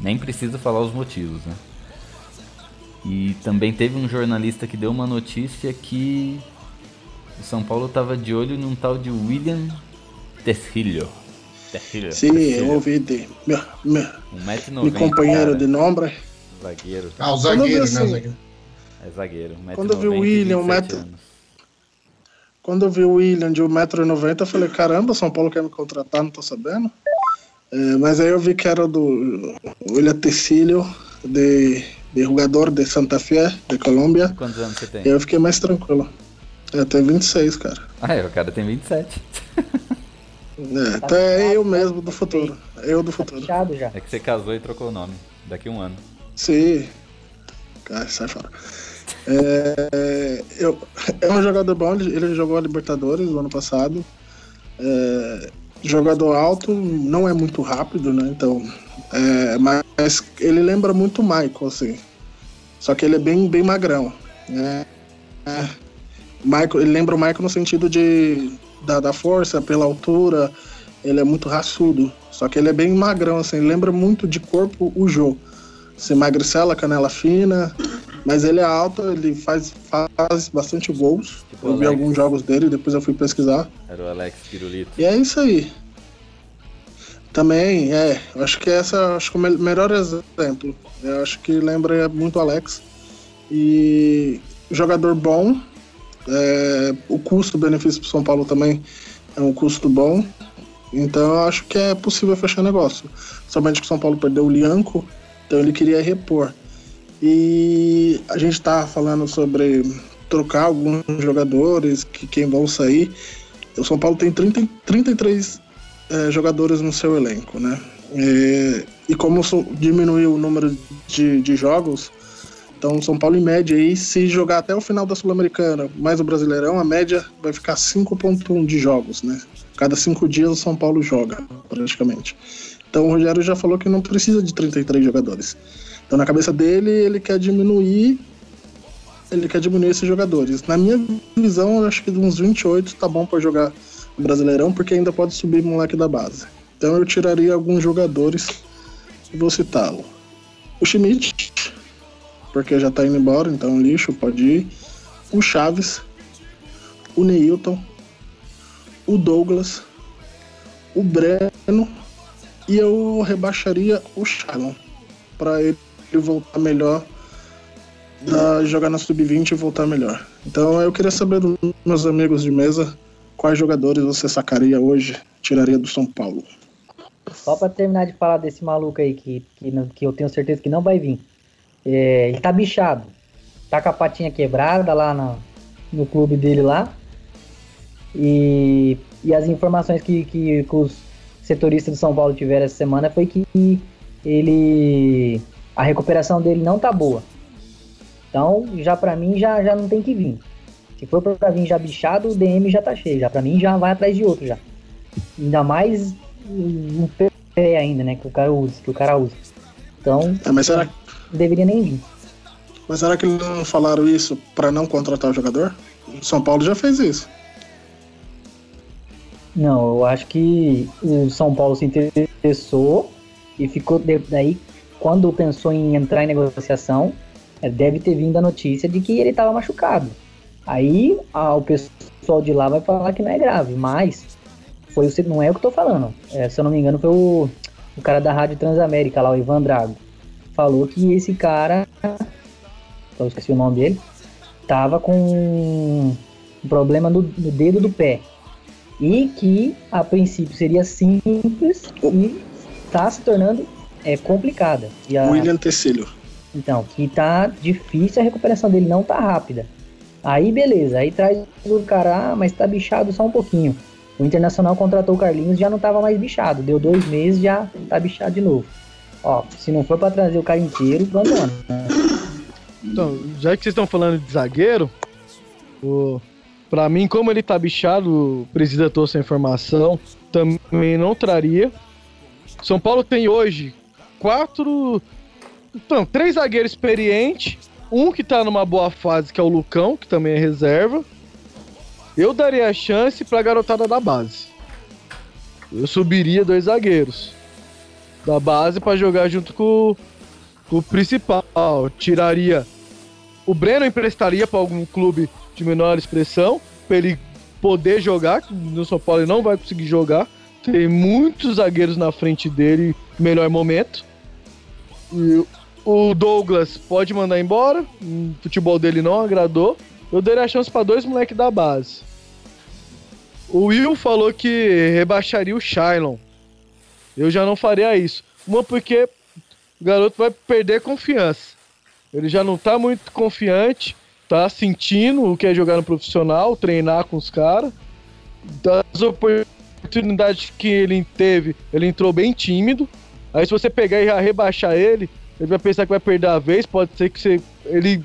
Nem preciso falar os motivos, né? E também teve um jornalista que deu uma notícia que o São Paulo estava de olho num tal de William Terrillo. Terrillo. Sim, eu ouvi de meu, meu, 1,90m. meu companheiro de nome. Zagueiro. Ah, o zagueiro, né? assim- O zagueiro. É zagueiro. 1,90m. Quando eu vi o William, um metro- Quando eu vi o William de 1,90m, eu falei, caramba, São Paulo quer me contratar, não tô sabendo. É, mas aí eu vi que era do William Tecílio, de, de jogador de Santa Fé, de Colômbia. Quantos anos você tem? Eu fiquei mais tranquilo. Eu tenho 26, cara. Ah, é, o cara tem 27. É, até eu mesmo do futuro. Eu do Tá futuro. fechado já. É que você casou e trocou o nome. Daqui um ano. Sim. Cara, sai fora. É, eu, é um jogador bom, ele, ele jogou a Libertadores no ano passado. É, jogador alto, não é muito rápido, né? Então, é, mas ele lembra muito o Michael, assim. Só que ele é bem, bem magrão. Né? É, Michael, ele lembra o Michael no sentido de, da, da força, pela altura. Ele é muito raçudo. Só que ele é bem magrão, assim. Lembra muito de corpo o Jô. Se magricela, canela fina. Mas ele é alto, ele faz, faz bastante gols. Tipo eu vi Alex. alguns jogos dele, depois eu fui pesquisar. Era o Alex Pirulito. E é isso aí. Também, é. Acho que essa acho que é o me- melhor exemplo. Eu acho que lembra muito Alex. E jogador bom. é, o custo-benefício para São Paulo também é um custo bom. Então eu acho que é possível fechar negócio. Somente que o São Paulo perdeu o Lianco, então ele queria repor. E a gente tá falando sobre trocar alguns jogadores, que quem vão sair. O São Paulo tem 30, 33 eh, jogadores no seu elenco, né? Eh, e como diminuiu o número de, de jogos, então São Paulo em média aí, se jogar até o final da Sul-Americana, mais o Brasileirão, a média vai ficar 5.1 de jogos, né? Cada cinco dias o São Paulo joga, praticamente. Então o Rogério já falou que não precisa de 33 jogadores. Então na cabeça dele, ele quer diminuir ele quer diminuir esses jogadores. Na minha visão, eu acho que uns 28 tá bom para jogar Brasileirão, porque ainda pode subir moleque da base. Então eu tiraria alguns jogadores e vou citá-lo. O Schmidt, porque já tá indo embora, então lixo, pode ir. O Chaves, o Neilton, o Douglas, o Breno e eu rebaixaria o Shalom para ele voltar melhor da jogar na sub-20 e voltar melhor. Então eu queria saber dos meus amigos de mesa quais jogadores você sacaria hoje, tiraria do São Paulo. Só pra terminar de falar desse maluco aí que, que, que eu tenho certeza que não vai vir. É, ele tá bichado. Tá com a patinha quebrada lá no, no clube dele lá. E, e as informações que, que, que os setoristas do São Paulo tiveram essa semana foi que ele. a recuperação dele não tá boa. Então, já para mim, já, já não tem que vir. Se for pra vir já bichado, o DM já tá cheio. Já pra mim, já vai atrás de outro já. Ainda mais um pé ainda, né? Que o cara usa, que o cara usa. Então, É, mas será, não deveria nem vir. mas será que eles não falaram isso pra não contratar o jogador? O São Paulo já fez isso. Não, eu acho que o São Paulo se interessou e ficou daí quando pensou em entrar em negociação, eh, deve ter vindo a notícia de que ele estava machucado. Aí ah, o pessoal de lá vai falar que não é grave, mas foi o não é o que eu tô falando. Eh, se eu não me engano, foi o, o cara da Rádio Transamérica lá, o Ivan Drago. Falou que esse cara, eu esqueci o nome dele, tava com um problema no, no dedo do pé e que a princípio seria simples e está se tornando é, complicada. E a- William Tecílio. então, que tá difícil, a recuperação dele não tá rápida. Aí beleza, aí traz o cara, ah, mas tá bichado só um pouquinho. O Internacional contratou o Carlinhos já não tava mais bichado, deu dois meses já tá bichado de novo. Ó, se não for pra trazer o cara inteiro, abandona. Então, já que vocês estão falando de zagueiro, o... pra mim, como ele tá bichado, o presidente trouxe a informação, também não traria. São Paulo tem hoje quatro. Então, três zagueiros experientes, um que tá numa boa fase, que é o Lucão, que também é reserva. Eu daria a chance pra garotada da base. Eu subiria dois zagueiros da base pra jogar junto com, com o principal. Tiraria. O Breno emprestaria pra algum clube de menor expressão, pra ele poder jogar, no São Paulo ele não vai conseguir jogar. Tem muitos zagueiros na frente dele, melhor momento. E o Douglas pode mandar embora, o futebol dele não agradou. Eu daria a chance pra dois moleques da base. O Will falou que rebaixaria o Shailon. Eu já não faria isso. Uma porque o garoto vai perder confiança. Ele já não tá muito confiante, tá sentindo o que é jogar no profissional, treinar com os caras. Das oportunidades que ele teve, ele entrou bem tímido. Aí se você pegar e já rebaixar ele, ele vai pensar que vai perder a vez, pode ser que você, ele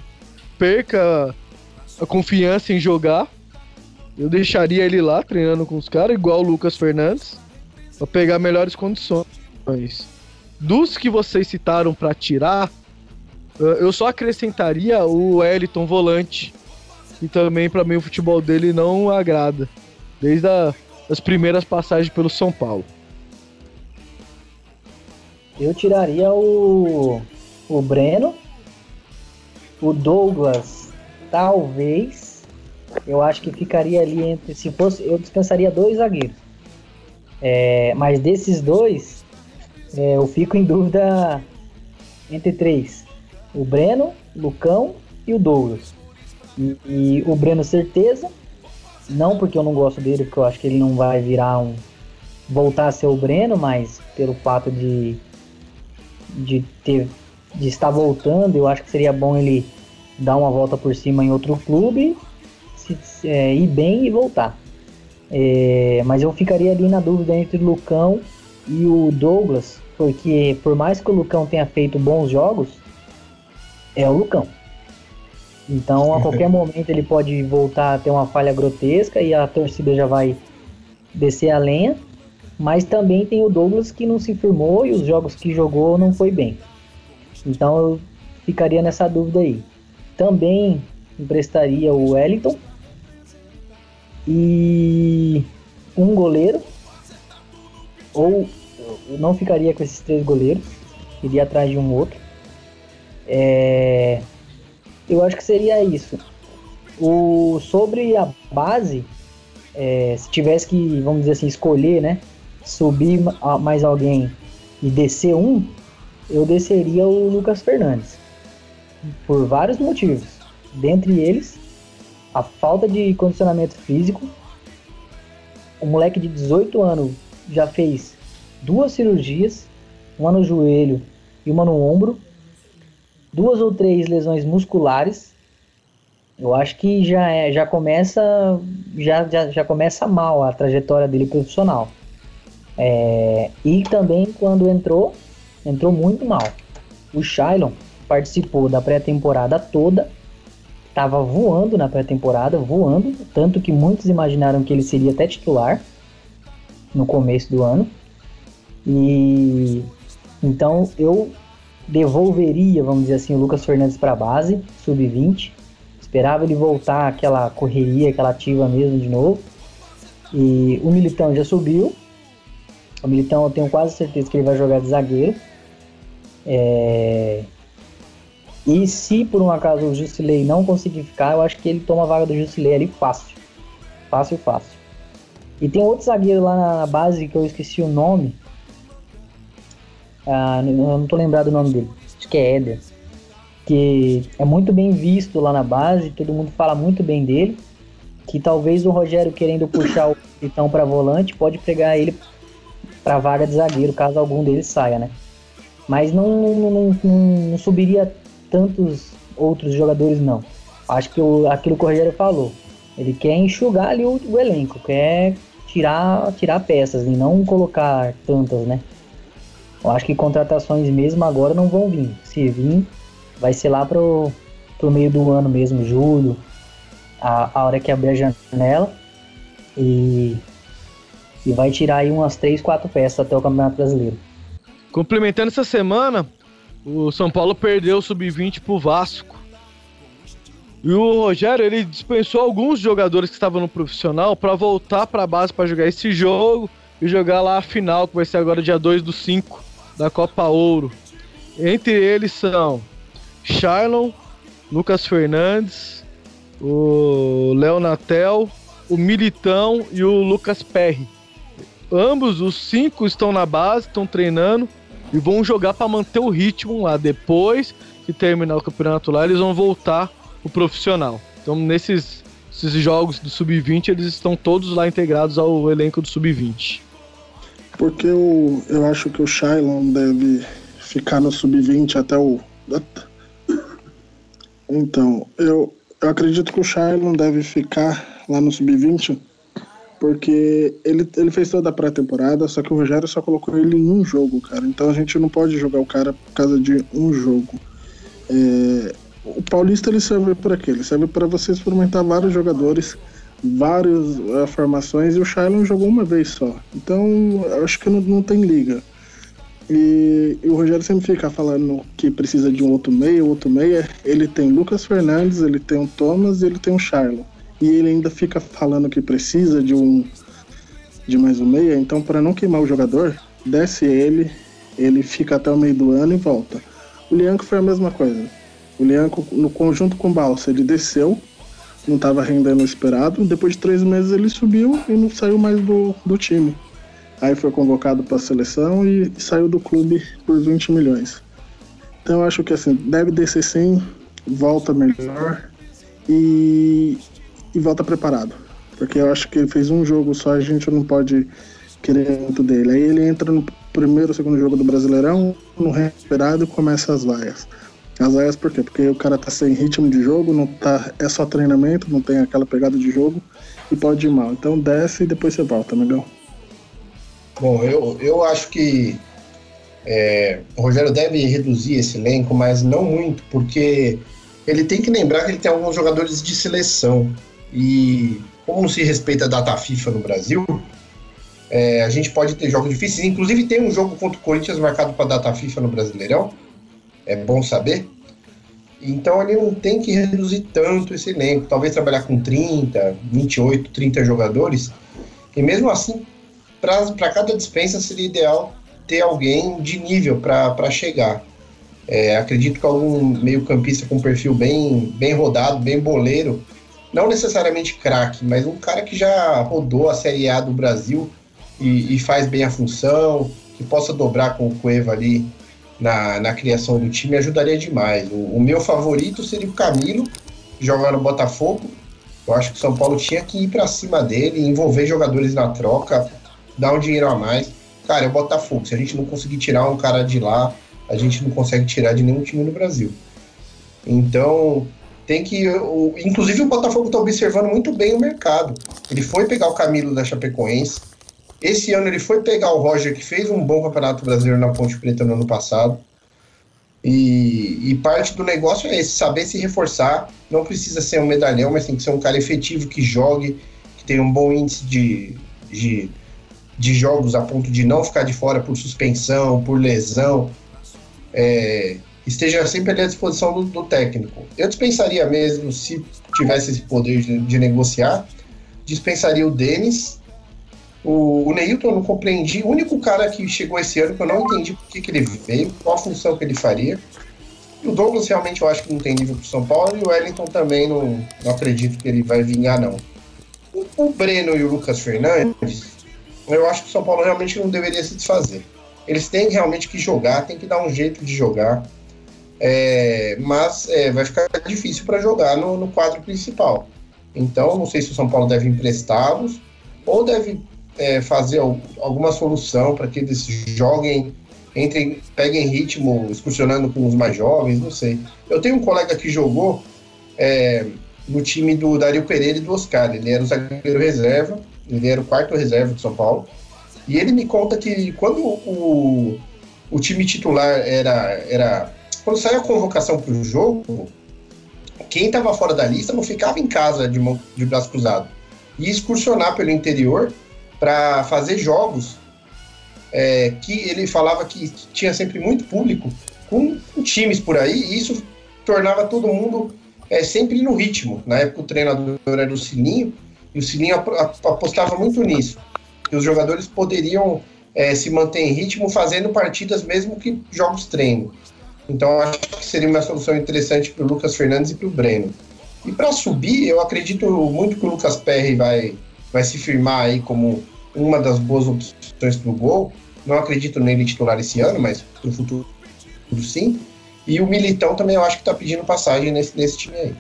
perca a confiança em jogar. Eu deixaria ele lá treinando com os caras, igual o Lucas Fernandes, pra pegar melhores condições. Dos que vocês citaram pra tirar, eu só acrescentaria o Wellington volante, que também pra mim o futebol dele não agrada, desde a, as primeiras passagens pelo São Paulo. Eu tiraria o, o Breno, o Douglas, talvez. Eu acho que ficaria ali entre. Se fosse, eu dispensaria dois zagueiros. É, mas desses dois, é, eu fico em dúvida entre três: o Breno, o Lucão e o Douglas. E, e o Breno, certeza. Não porque eu não gosto dele, porque eu acho que ele não vai virar um. voltar a ser o Breno, mas pelo fato de de ter de estar voltando, eu acho que seria bom ele dar uma volta por cima em outro clube, se, é, ir bem e voltar. É, mas eu ficaria ali na dúvida entre o Lucão e o Douglas, porque por mais que o Lucão tenha feito bons jogos, é o Lucão. Então a qualquer momento ele pode voltar a ter uma falha grotesca e a torcida já vai descer a lenha. Mas também tem o Douglas que não se firmou e os jogos que jogou não foi bem. Então eu ficaria nessa dúvida aí. Também emprestaria o Wellington e um goleiro. Ou eu não ficaria com esses três goleiros, iria atrás de um outro. É, eu acho que seria isso. O, sobre a base, é, se tivesse que, vamos dizer assim, escolher, né? Subir mais alguém e descer um, eu desceria o Lucas Fernandes. Por vários motivos. Dentre eles, a falta de condicionamento físico. O moleque de 18 anos já fez duas cirurgias, uma no joelho e uma no ombro. duas ou três lesões musculares. Eu acho que já, é, já começa já, já, já começa mal a trajetória dele profissional. É, e também quando entrou, entrou muito mal. O Shailon participou da pré-temporada toda, estava voando na pré-temporada, voando, tanto que muitos imaginaram que ele seria até titular no começo do ano. E então eu devolveria, vamos dizer assim, o Lucas Fernandes para a base, sub-20. Esperava ele voltar aquela correria, aquela ativa mesmo de novo. E o Militão já subiu. O Militão eu tenho quase certeza que ele vai jogar de zagueiro. É... E se por um acaso o Jusilei não conseguir ficar, eu acho que ele toma a vaga do Jusilei ali fácil. Fácil, fácil. E tem outro zagueiro lá na base que eu esqueci o nome. Ah, eu não tô lembrado o nome dele. Acho que é Éder. Que é muito bem visto lá na base, todo mundo fala muito bem dele. Que talvez o Rogério querendo puxar o Vitão para volante pode pegar ele para vaga de zagueiro, caso algum deles saia, né? Mas não, não, não, não subiria tantos outros jogadores, não. Acho que o, aquilo que o Rogério falou. Ele quer enxugar ali o, o elenco, quer tirar, tirar peças e não colocar tantas, né? Eu acho que contratações mesmo agora não vão vir. Se vir, vai ser lá pro, pro meio do ano mesmo, julho, a, a hora que abrir a janela. E, e vai tirar aí umas 3, 4 peças até o Campeonato Brasileiro. Complementando essa semana, o São Paulo perdeu o Sub-20 pro Vasco. E o Rogério, ele dispensou alguns jogadores que estavam no profissional para voltar para a base para jogar esse jogo e jogar lá a final, que vai ser agora dia 2 do 5 da Copa Ouro. Entre eles são Charlon, Lucas Fernandes, o Léo Natel, o Militão e o Lucas Perry. Ambos os cinco estão na base, estão treinando e vão jogar para manter o ritmo lá. Depois que terminar o campeonato lá, eles vão voltar o profissional. Então, nesses, nesses jogos do sub-20, eles estão todos lá integrados ao elenco do sub-20. Porque eu, eu acho que o Shailon deve ficar no sub-20 até o. [coughs] Então, eu, eu acredito que o Shailon deve ficar lá no sub-20 porque ele, ele fez toda a pré-temporada, só que o Rogério só colocou ele em um jogo, cara. Então a gente não pode jogar o cara por causa de um jogo. É, o Paulista ele serve para quê? Ele serve para você experimentar vários jogadores várias uh, formações e o Shailon jogou uma vez só. Então, acho que não, não tem liga. E, e, o Rogério sempre fica falando que precisa de um outro meio, outro meia. Ele tem Lucas Fernandes, ele tem o Thomas e ele tem o Shailon. E ele ainda fica falando que precisa de um de mais um meia. Então, para não queimar o jogador, desce ele, ele fica até o meio do ano e volta. O Lianco foi a mesma coisa. O Lianco, no conjunto com o Balsa, ele desceu não estava rendendo o esperado. Depois de três meses ele subiu e não saiu mais do, do time. Aí foi convocado para a seleção e, saiu do clube por 20 milhões. Então eu acho que assim, deve descer sim, volta melhor e, e volta preparado. Porque eu acho que ele fez um jogo só, a gente não pode querer muito dele. Aí ele entra no primeiro, segundo jogo do Brasileirão, no recuperado começa as vaias. As aias por quê? Porque o cara tá sem ritmo de jogo, não tá, é só treinamento, não tem aquela pegada de jogo e pode ir mal. Então desce e depois você volta, Miguel. Bom, eu, eu acho que é, o Rogério deve reduzir esse elenco, mas não muito, porque ele tem que lembrar que ele tem alguns jogadores de seleção. E como se respeita a data FIFA no Brasil, é, a gente pode ter jogos difíceis. Inclusive tem um jogo contra o Corinthians marcado para data FIFA no Brasileirão é bom saber. Então ele não tem que reduzir tanto esse elenco, talvez trabalhar com 30, 28, 30 jogadores. E mesmo assim, para cada dispensa seria ideal ter alguém de nível para chegar. É, acredito que algum meio-campista com perfil bem, bem rodado, bem boleiro, não necessariamente craque, mas um cara que já rodou a Série A do Brasil e, e faz bem a função, que possa dobrar com o Cueva ali na, na criação do time ajudaria demais. O, o meu favorito seria o Camilo, jogar no Botafogo. Eu acho que o São Paulo tinha que ir para cima dele, envolver jogadores na troca, dar um dinheiro a mais. Cara, é o Botafogo. Se a gente não conseguir tirar um cara de lá, a gente não consegue tirar de nenhum time no Brasil. Então, tem que. O, inclusive, o Botafogo está observando muito bem o mercado. Ele foi pegar o Camilo da Chapecoense. Esse ano ele foi pegar o Roger, que fez um bom campeonato brasileiro na Ponte Preta no ano passado. E, e, parte do negócio é esse, saber se reforçar. Não precisa ser um medalhão, mas tem que ser um cara efetivo que jogue, que tenha um bom índice de, de, de jogos a ponto de não ficar de fora por suspensão, por lesão. É, esteja sempre ali à disposição do, do, técnico. Eu dispensaria mesmo, se tivesse esse poder de, de negociar, dispensaria o Denis. O, o Neilton eu não compreendi. O único cara que chegou esse ano que eu não entendi por que, que ele veio, qual a função que ele faria. O Douglas realmente eu acho que não tem nível para São Paulo. E o Wellington também não, não acredito que ele vai vingar, não. O, o Breno e o Lucas Fernandes, eu acho que o São Paulo realmente não deveria se desfazer. Eles têm realmente que jogar, tem que dar um jeito de jogar. É, mas é, vai ficar difícil para jogar no, no, quadro principal. Então, não sei se o São Paulo deve emprestá-los ou deve é, fazer alguma solução para que eles joguem, entrem, peguem ritmo, excursionando com os mais jovens, não sei. Eu tenho um colega que jogou é, no time do Dario Pereira e do Oscar. Ele era o zagueiro reserva, ele era o quarto reserva de São Paulo. E ele me conta que quando o, o time titular era, era quando saiu a convocação para o jogo, quem estava fora da lista não ficava em casa de, de braço cruzado. Ia excursionar pelo interior para fazer jogos é, que ele falava que tinha sempre muito público com, times por aí, e isso tornava todo mundo é, sempre no ritmo. Na época o treinador era o Sininho, e o Sininho apostava muito nisso. Que os jogadores poderiam é, se manter em ritmo fazendo partidas mesmo que jogos treino. Então acho que seria uma solução interessante para o Lucas Fernandes e para o Breno. E para subir, eu acredito muito que o Lucas Perry vai, vai se firmar aí como uma das boas opções para o gol. Não acredito nele titular esse ano, mas para o futuro sim. E o Militão também eu acho que está pedindo passagem nesse, nesse time aí.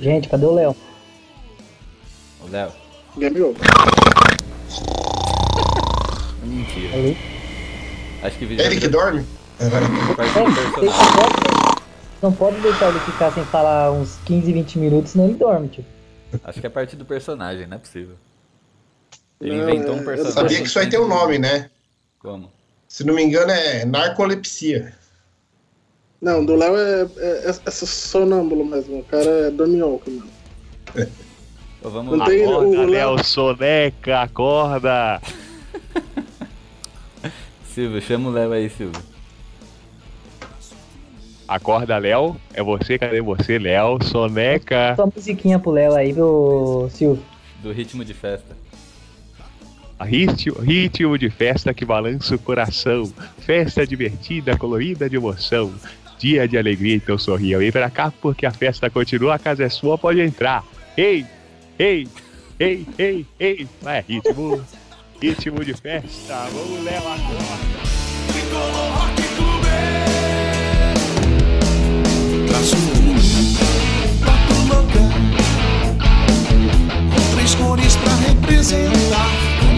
Gente, cadê o Léo? O Léo. Over. Mentira. Ali. Acho que vídeo Ele que dorme? Não pode deixar ele ficar sem falar uns 15, 20 minutos, senão ele dorme, tio. Acho que é parte do personagem, não é possível. Ele Não, inventou é- um eu personagem. Sabia que isso aí tem um nome, né? Como? Se não me engano, é narcolepsia. Não, do Léo é, é, é, é sonâmbulo mesmo. O cara é dorminhoco, mano. Ô, vamos tem- Acorda, Léo Soneca, acorda! [laughs] Silvio, chama o Léo aí, Silvio. Acorda, Léo. É você, cadê você, Léo? Soneca. Só musiquinha pro Léo aí, pro Silvio. Do ritmo de festa. Ritmo, ritmo de festa que balança o coração. Festa divertida, colorida de emoção. Dia de alegria, então sorria. Vem pra cá porque a festa continua, a casa é sua, pode entrar. Ei, ei, ei, ei, ei. Vai, ritmo, ritmo de festa. Vamos, Léo, acorda. Traço Pato louca Com três cores pra representar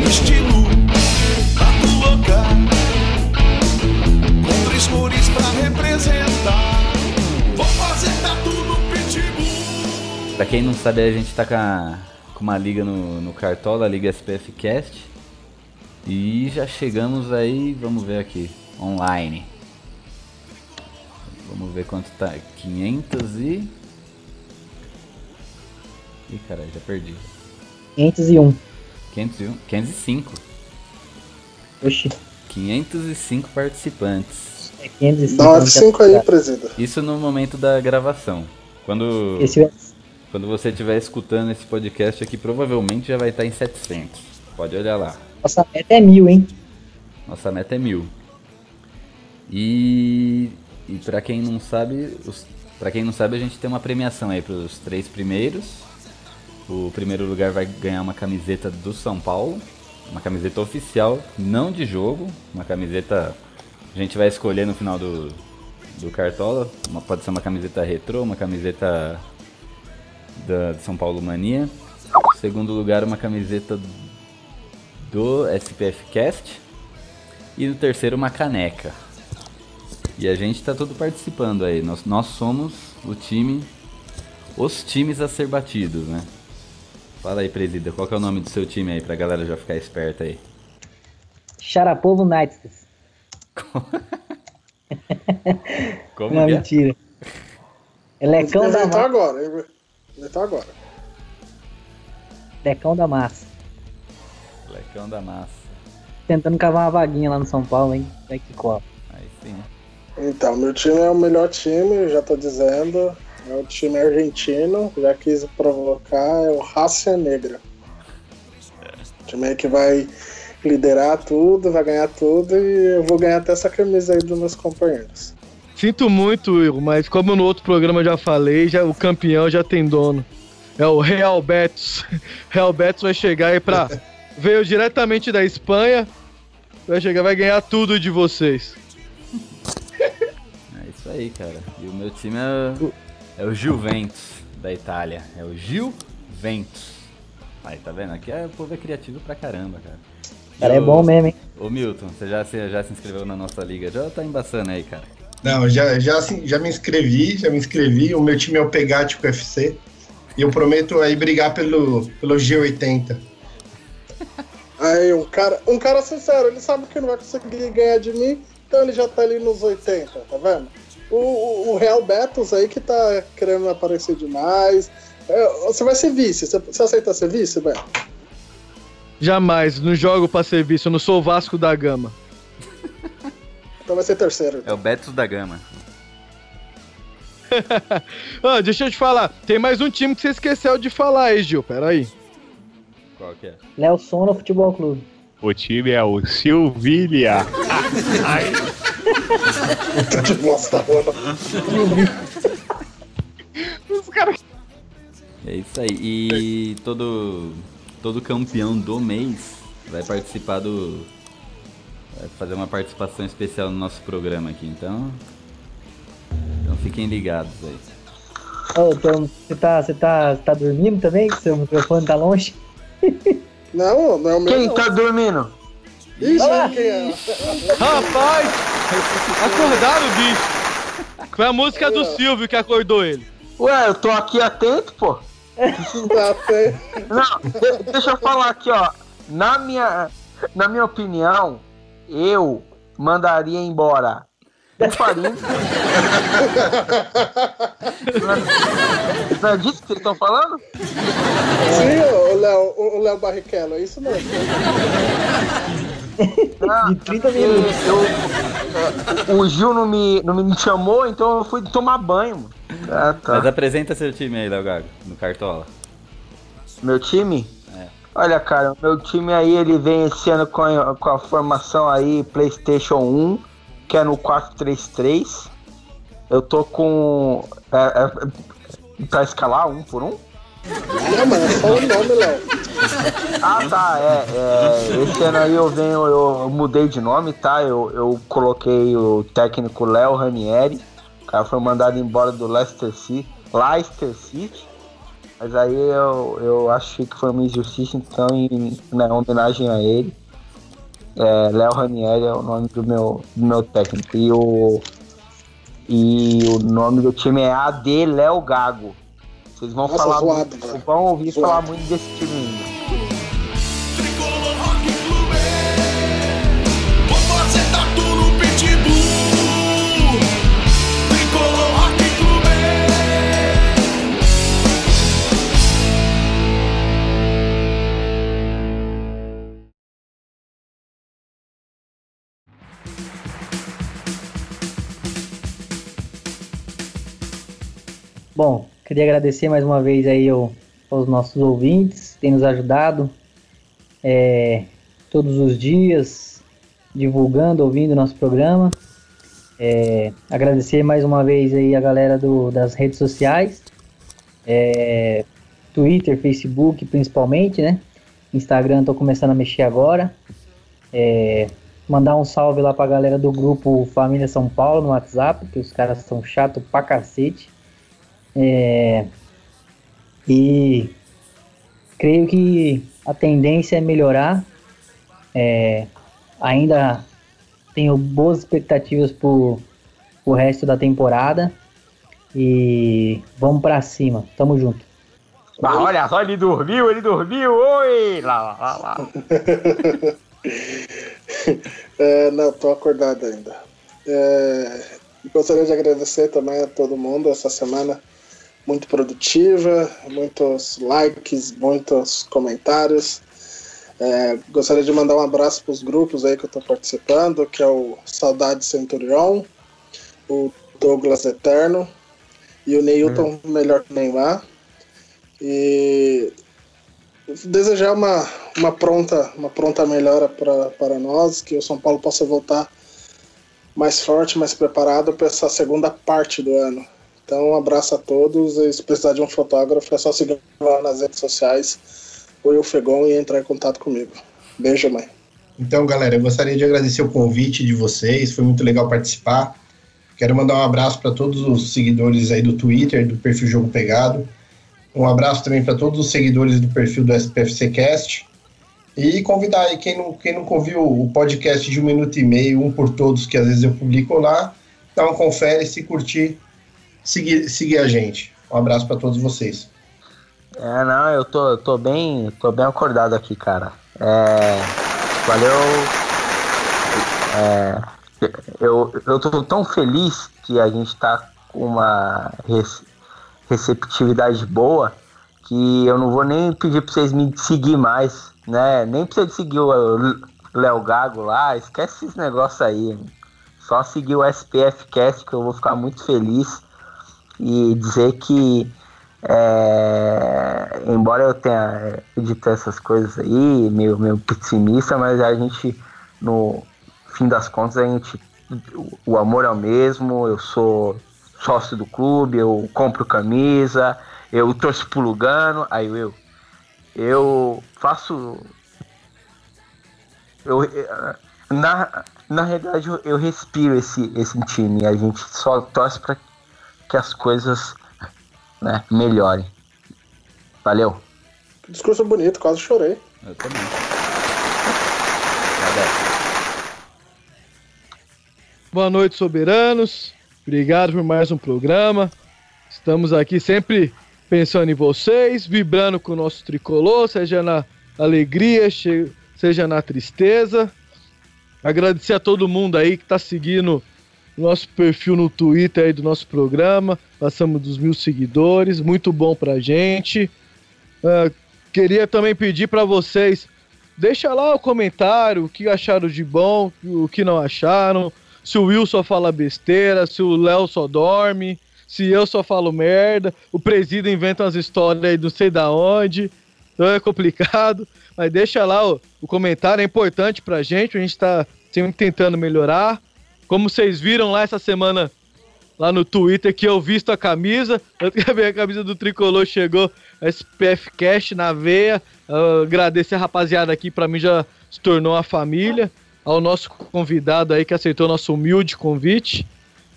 O estilo louca Com três cores pra representar Vou fazer tatu no pitbull Pra quem não sabe, a gente tá com, a- uma liga no, no Cartola, a Liga SPF Cast. E já chegamos aí, vamos ver aqui, online. Vamos ver quanto tá. 500 e. Ih, caralho, já perdi. 501. 501, 505. Oxi, 505 participantes. é 505. Dá uma não de quer 5 aí, presida. Isso no momento da gravação. Quando, Esse quando você estiver escutando esse podcast aqui, provavelmente já vai estar em 700. Pode olhar lá. Nossa meta é mil, hein? Nossa meta é mil. E, e para quem não sabe, para quem não sabe, a gente tem uma premiação aí para os três primeiros. O primeiro lugar vai ganhar uma camiseta do São Paulo, uma camiseta oficial, não de jogo, uma camiseta a gente vai escolher no final do, do cartola. Uma, pode ser uma camiseta retrô, uma camiseta da São Paulo Mania. Segundo lugar, uma camiseta do SPF Cast. E no terceiro, uma caneca. E a gente tá todo participando aí. Nós, nós somos o time. Os times a ser batidos, né? Fala aí, presida, qual que é o nome do seu time aí pra galera já ficar esperta aí? Charapovo Knights. [laughs] Como Não, é? mentira. Lecão da, Inventou ma agora. Inventou agora. Lecão da Massa. Lecão da massa. Tentando cavar uma vaguinha lá no São Paulo, hein? Vai que cola. Aí sim. Então, meu time é o melhor time, já tô dizendo. É o time argentino, já quis provocar, é o Raça Negra. O time aí que vai liderar tudo, vai ganhar tudo e eu vou ganhar até essa camisa aí dos meus companheiros. Sinto muito, Will, mas como no outro programa eu já falei, já, o campeão já tem dono. É o Real Betis. [laughs] Real Betis vai chegar aí pra. Veio diretamente da Espanha. Vai chegar, vai ganhar tudo de vocês. É isso aí, cara. E o meu time é, o- é o Juventus, da Itália. É o Juventus. Aí, tá vendo? Aqui é, o povo é criativo pra caramba, cara. Cara é bom mesmo, hein? Ô Milton, você já, se- já se inscreveu na nossa liga? Já tá embaçando aí, cara. Não, já, já, já me inscrevi, já me inscrevi. O meu time é o Pegático FC. E eu prometo aí brigar pelo, pelo G80. Aí um cara, um cara sincero, ele sabe que não vai conseguir ganhar de mim, então ele já tá ali nos 80, tá vendo? O, o, o Real Betis aí que tá querendo aparecer demais. É, você vai ser vice, você, você aceita ser vice, Beto? Jamais, não jogo pra serviço, eu não sou o Vasco da Gama. Então vai ser terceiro. É o Betis da Gama. [laughs] Ah, deixa eu te falar, tem mais um time que você esqueceu de falar aí, Gil. Pera aí. Qual que é? Léo Sono Futebol Clube. O time é o Silvilha. De bosta, mano. Os caras. É isso aí. E todo, todo campeão do mês vai participar do. Vai fazer uma participação especial no nosso programa aqui. Então. Então fiquem ligados aí. Ô, então, você tá, você tá, você tá dormindo também? Que seu microfone tá longe? [laughs] Não, não é o meu. Quem não. tá dormindo? Ixi, Ah! quem é? [laughs] Rapaz! Acordaram, bicho! Foi a música do Silvio que acordou ele. Ué, eu tô aqui atento, pô. Tá, Não, de- deixa eu falar aqui, ó. Na minha, na minha opinião, eu mandaria embora o Farinha. não, é- disso que vocês estão falando? Sim, o Léo, o Léo Barrichello, é isso mesmo. Não, De 30 porque minutos. eu- é, o Gil não me, não me chamou, então eu fui tomar banho, mano. Ah, Mas tá. apresenta seu time aí, Léo Gago, no Cartola. Meu time? É. Olha, cara, meu time aí, ele vem esse ano com a, com a formação aí PlayStation 1, que é no 4-3-3. Eu tô com. É, é, pra escalar um por um? Não, mas é só o nome, Léo. Ah, tá, é, é, Esse ano aí eu venho, eu mudei de nome, tá? Eu, eu coloquei o técnico Léo Ranieri. O cara foi mandado embora do Leicester City. Leicester City. Mas aí eu, eu achei que foi uma injustiça, então, em né, homenagem a ele. É, Léo Ranieri é o nome do meu, do meu técnico. E o, e o nome do time é AD Léo Gago. Vocês vão Nossa, falar. zoado, muito- velho. vão ouvir Zoado. falar muito desse time ainda. Bom, queria agradecer mais uma vez aí ao- aos nossos ouvintes, que têm nos ajudado é, todos os dias, divulgando, ouvindo nosso programa. É, agradecer mais uma vez aí a galera do- das redes sociais, é, Twitter, Facebook principalmente, né? Instagram tô começando a mexer agora. É, mandar um salve lá pra galera do grupo Família São Paulo no WhatsApp, que os caras são chatos pra cacete. É, e creio que a tendência é melhorar. É, ainda tenho boas expectativas por o resto da temporada. E vamos pra cima. Tamo junto. Ah, olha só, ele dormiu, ele dormiu, oi! Lá, lá, lá, lá. [laughs] É, não, tô acordado ainda. É, gostaria de agradecer também a todo mundo essa semana muito produtiva, muitos likes, muitos comentários. É, gostaria de mandar um abraço para os grupos aí que eu estou participando, que é o Saudade Centurion, o Douglas Eterno e o Neilton Melhor que Neymar. E desejar uma, uma pronta uma pronta melhora pra, para nós, que o São Paulo possa voltar mais forte, mais preparado para essa segunda parte do ano. Então, um abraço a todos e se precisar de um fotógrafo é só seguir lá nas redes sociais o Will Fegon e entrar em contato comigo. Beijo, mãe. Então, galera, eu gostaria de agradecer o convite de vocês, foi muito legal participar. Quero mandar um abraço para todos os seguidores aí do Twitter, do perfil Jogo Pegado. Um abraço também para todos os seguidores do perfil do SPFC Cast. E convidar aí quem não, quem nunca ouviu o podcast de um minuto e meio, um por todos, que às vezes eu publico lá, um confere, se curtir, seguir, seguir a gente. Um abraço para todos vocês. É, não, eu tô, tô bem, tô bem acordado aqui, cara. É, valeu. É, eu, eu tô tão feliz que a gente tá com uma receptividade boa que eu não vou nem pedir pra vocês me seguir mais, né? Nem precisa de seguir o Léo Gago lá, esquece esses negócios aí. Só seguir o SPF Cast que eu vou ficar muito feliz e dizer que é, embora eu tenha dito essas coisas aí, meio, meio pessimista, mas a gente, no fim das contas, a gente, o- amor é o mesmo, eu sou sócio do clube, eu compro camisa, eu torço pro Lugano, aí eu, eu faço, eu, na, na realidade eu, eu respiro esse, esse time, a gente só torce para que as coisas né, melhorem. Valeu. Discurso bonito, quase chorei. Eu também. Boa noite, soberanos. Obrigado por mais um programa. Estamos aqui sempre pensando em vocês, vibrando com o nosso tricolor, seja na alegria, seja na tristeza. Agradecer a todo mundo aí que está seguindo nosso perfil no Twitter aí do nosso programa. Passamos dos mil seguidores, muito bom pra gente. Ah, queria também pedir para vocês, deixa lá o comentário, o que acharam de bom, o que não acharam se o Will só fala besteira, se o Léo só dorme, se eu só falo merda, o presídio inventa umas histórias aí não sei da onde. Então é complicado. Mas deixa lá o, o comentário, é importante pra gente, a gente tá sempre tentando melhorar. Como vocês viram lá essa semana, lá no Twitter, que eu visto a camisa, [laughs] a minha camisa do Tricolor chegou, SPF Cash na veia. Agradecer a rapaziada aqui, pra mim já se tornou uma família ao nosso convidado aí que aceitou nosso humilde convite.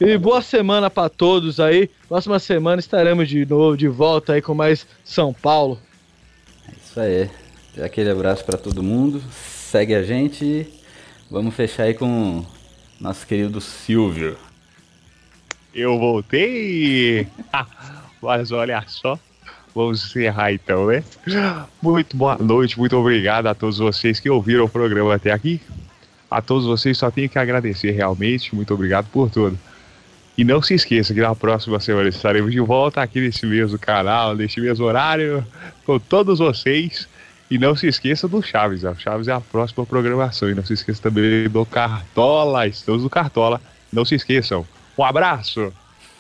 E boa semana para todos aí. Próxima semana estaremos de novo de volta aí com mais São Paulo. Isso aí. Aquele abraço pra todo mundo. Segue a gente vamos fechar aí com nosso querido Silvio. Eu voltei! [laughs] Mas olha só, vamos encerrar então, né? Muito boa noite, muito obrigado a todos vocês que ouviram o programa até aqui. A todos vocês só tenho que agradecer realmente, muito obrigado por tudo. E não se esqueça que na próxima semana estaremos de volta aqui nesse mesmo canal, neste mesmo horário, com todos vocês. E não se esqueça do Chaves, o Chaves é a próxima programação. E não se esqueça também do Cartola, estamos no Cartola. Não se esqueçam. Um abraço!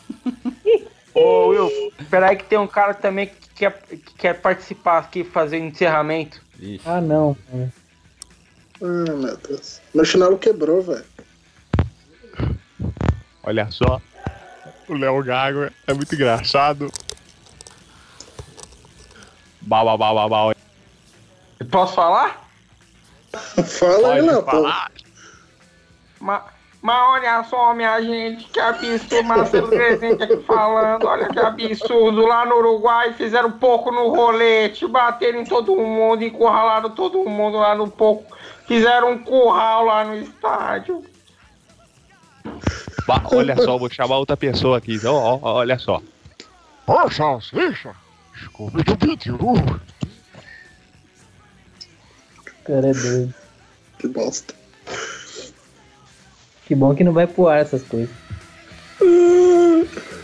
[laughs] Ô Will, espera aí que tem um cara também que quer, que quer participar aqui, fazer o encerramento. Ixi, Ah, não. cara. Ah, meu Deus. Meu chinelo quebrou, velho. Olha só, o Léo Gago é muito engraçado. Bau, bau, bau, bau, bau. Posso falar? Fala aí, falar. Mas, mas olha só, minha gente, que absurdo, Marcelo Presente aqui falando, olha que absurdo, lá no Uruguai fizeram pouco no rolete, bateram em todo mundo, encurralaram todo mundo lá no pouco, fizeram um curral lá no estádio. Opa, olha só, vou chamar outra pessoa aqui. Então, ó, ó, olha só. Ô, salsicha, Scooby-Doo pediu. Cara, é doido. Que bosta. Que bom que não vai pro ar essas coisas. [laughs]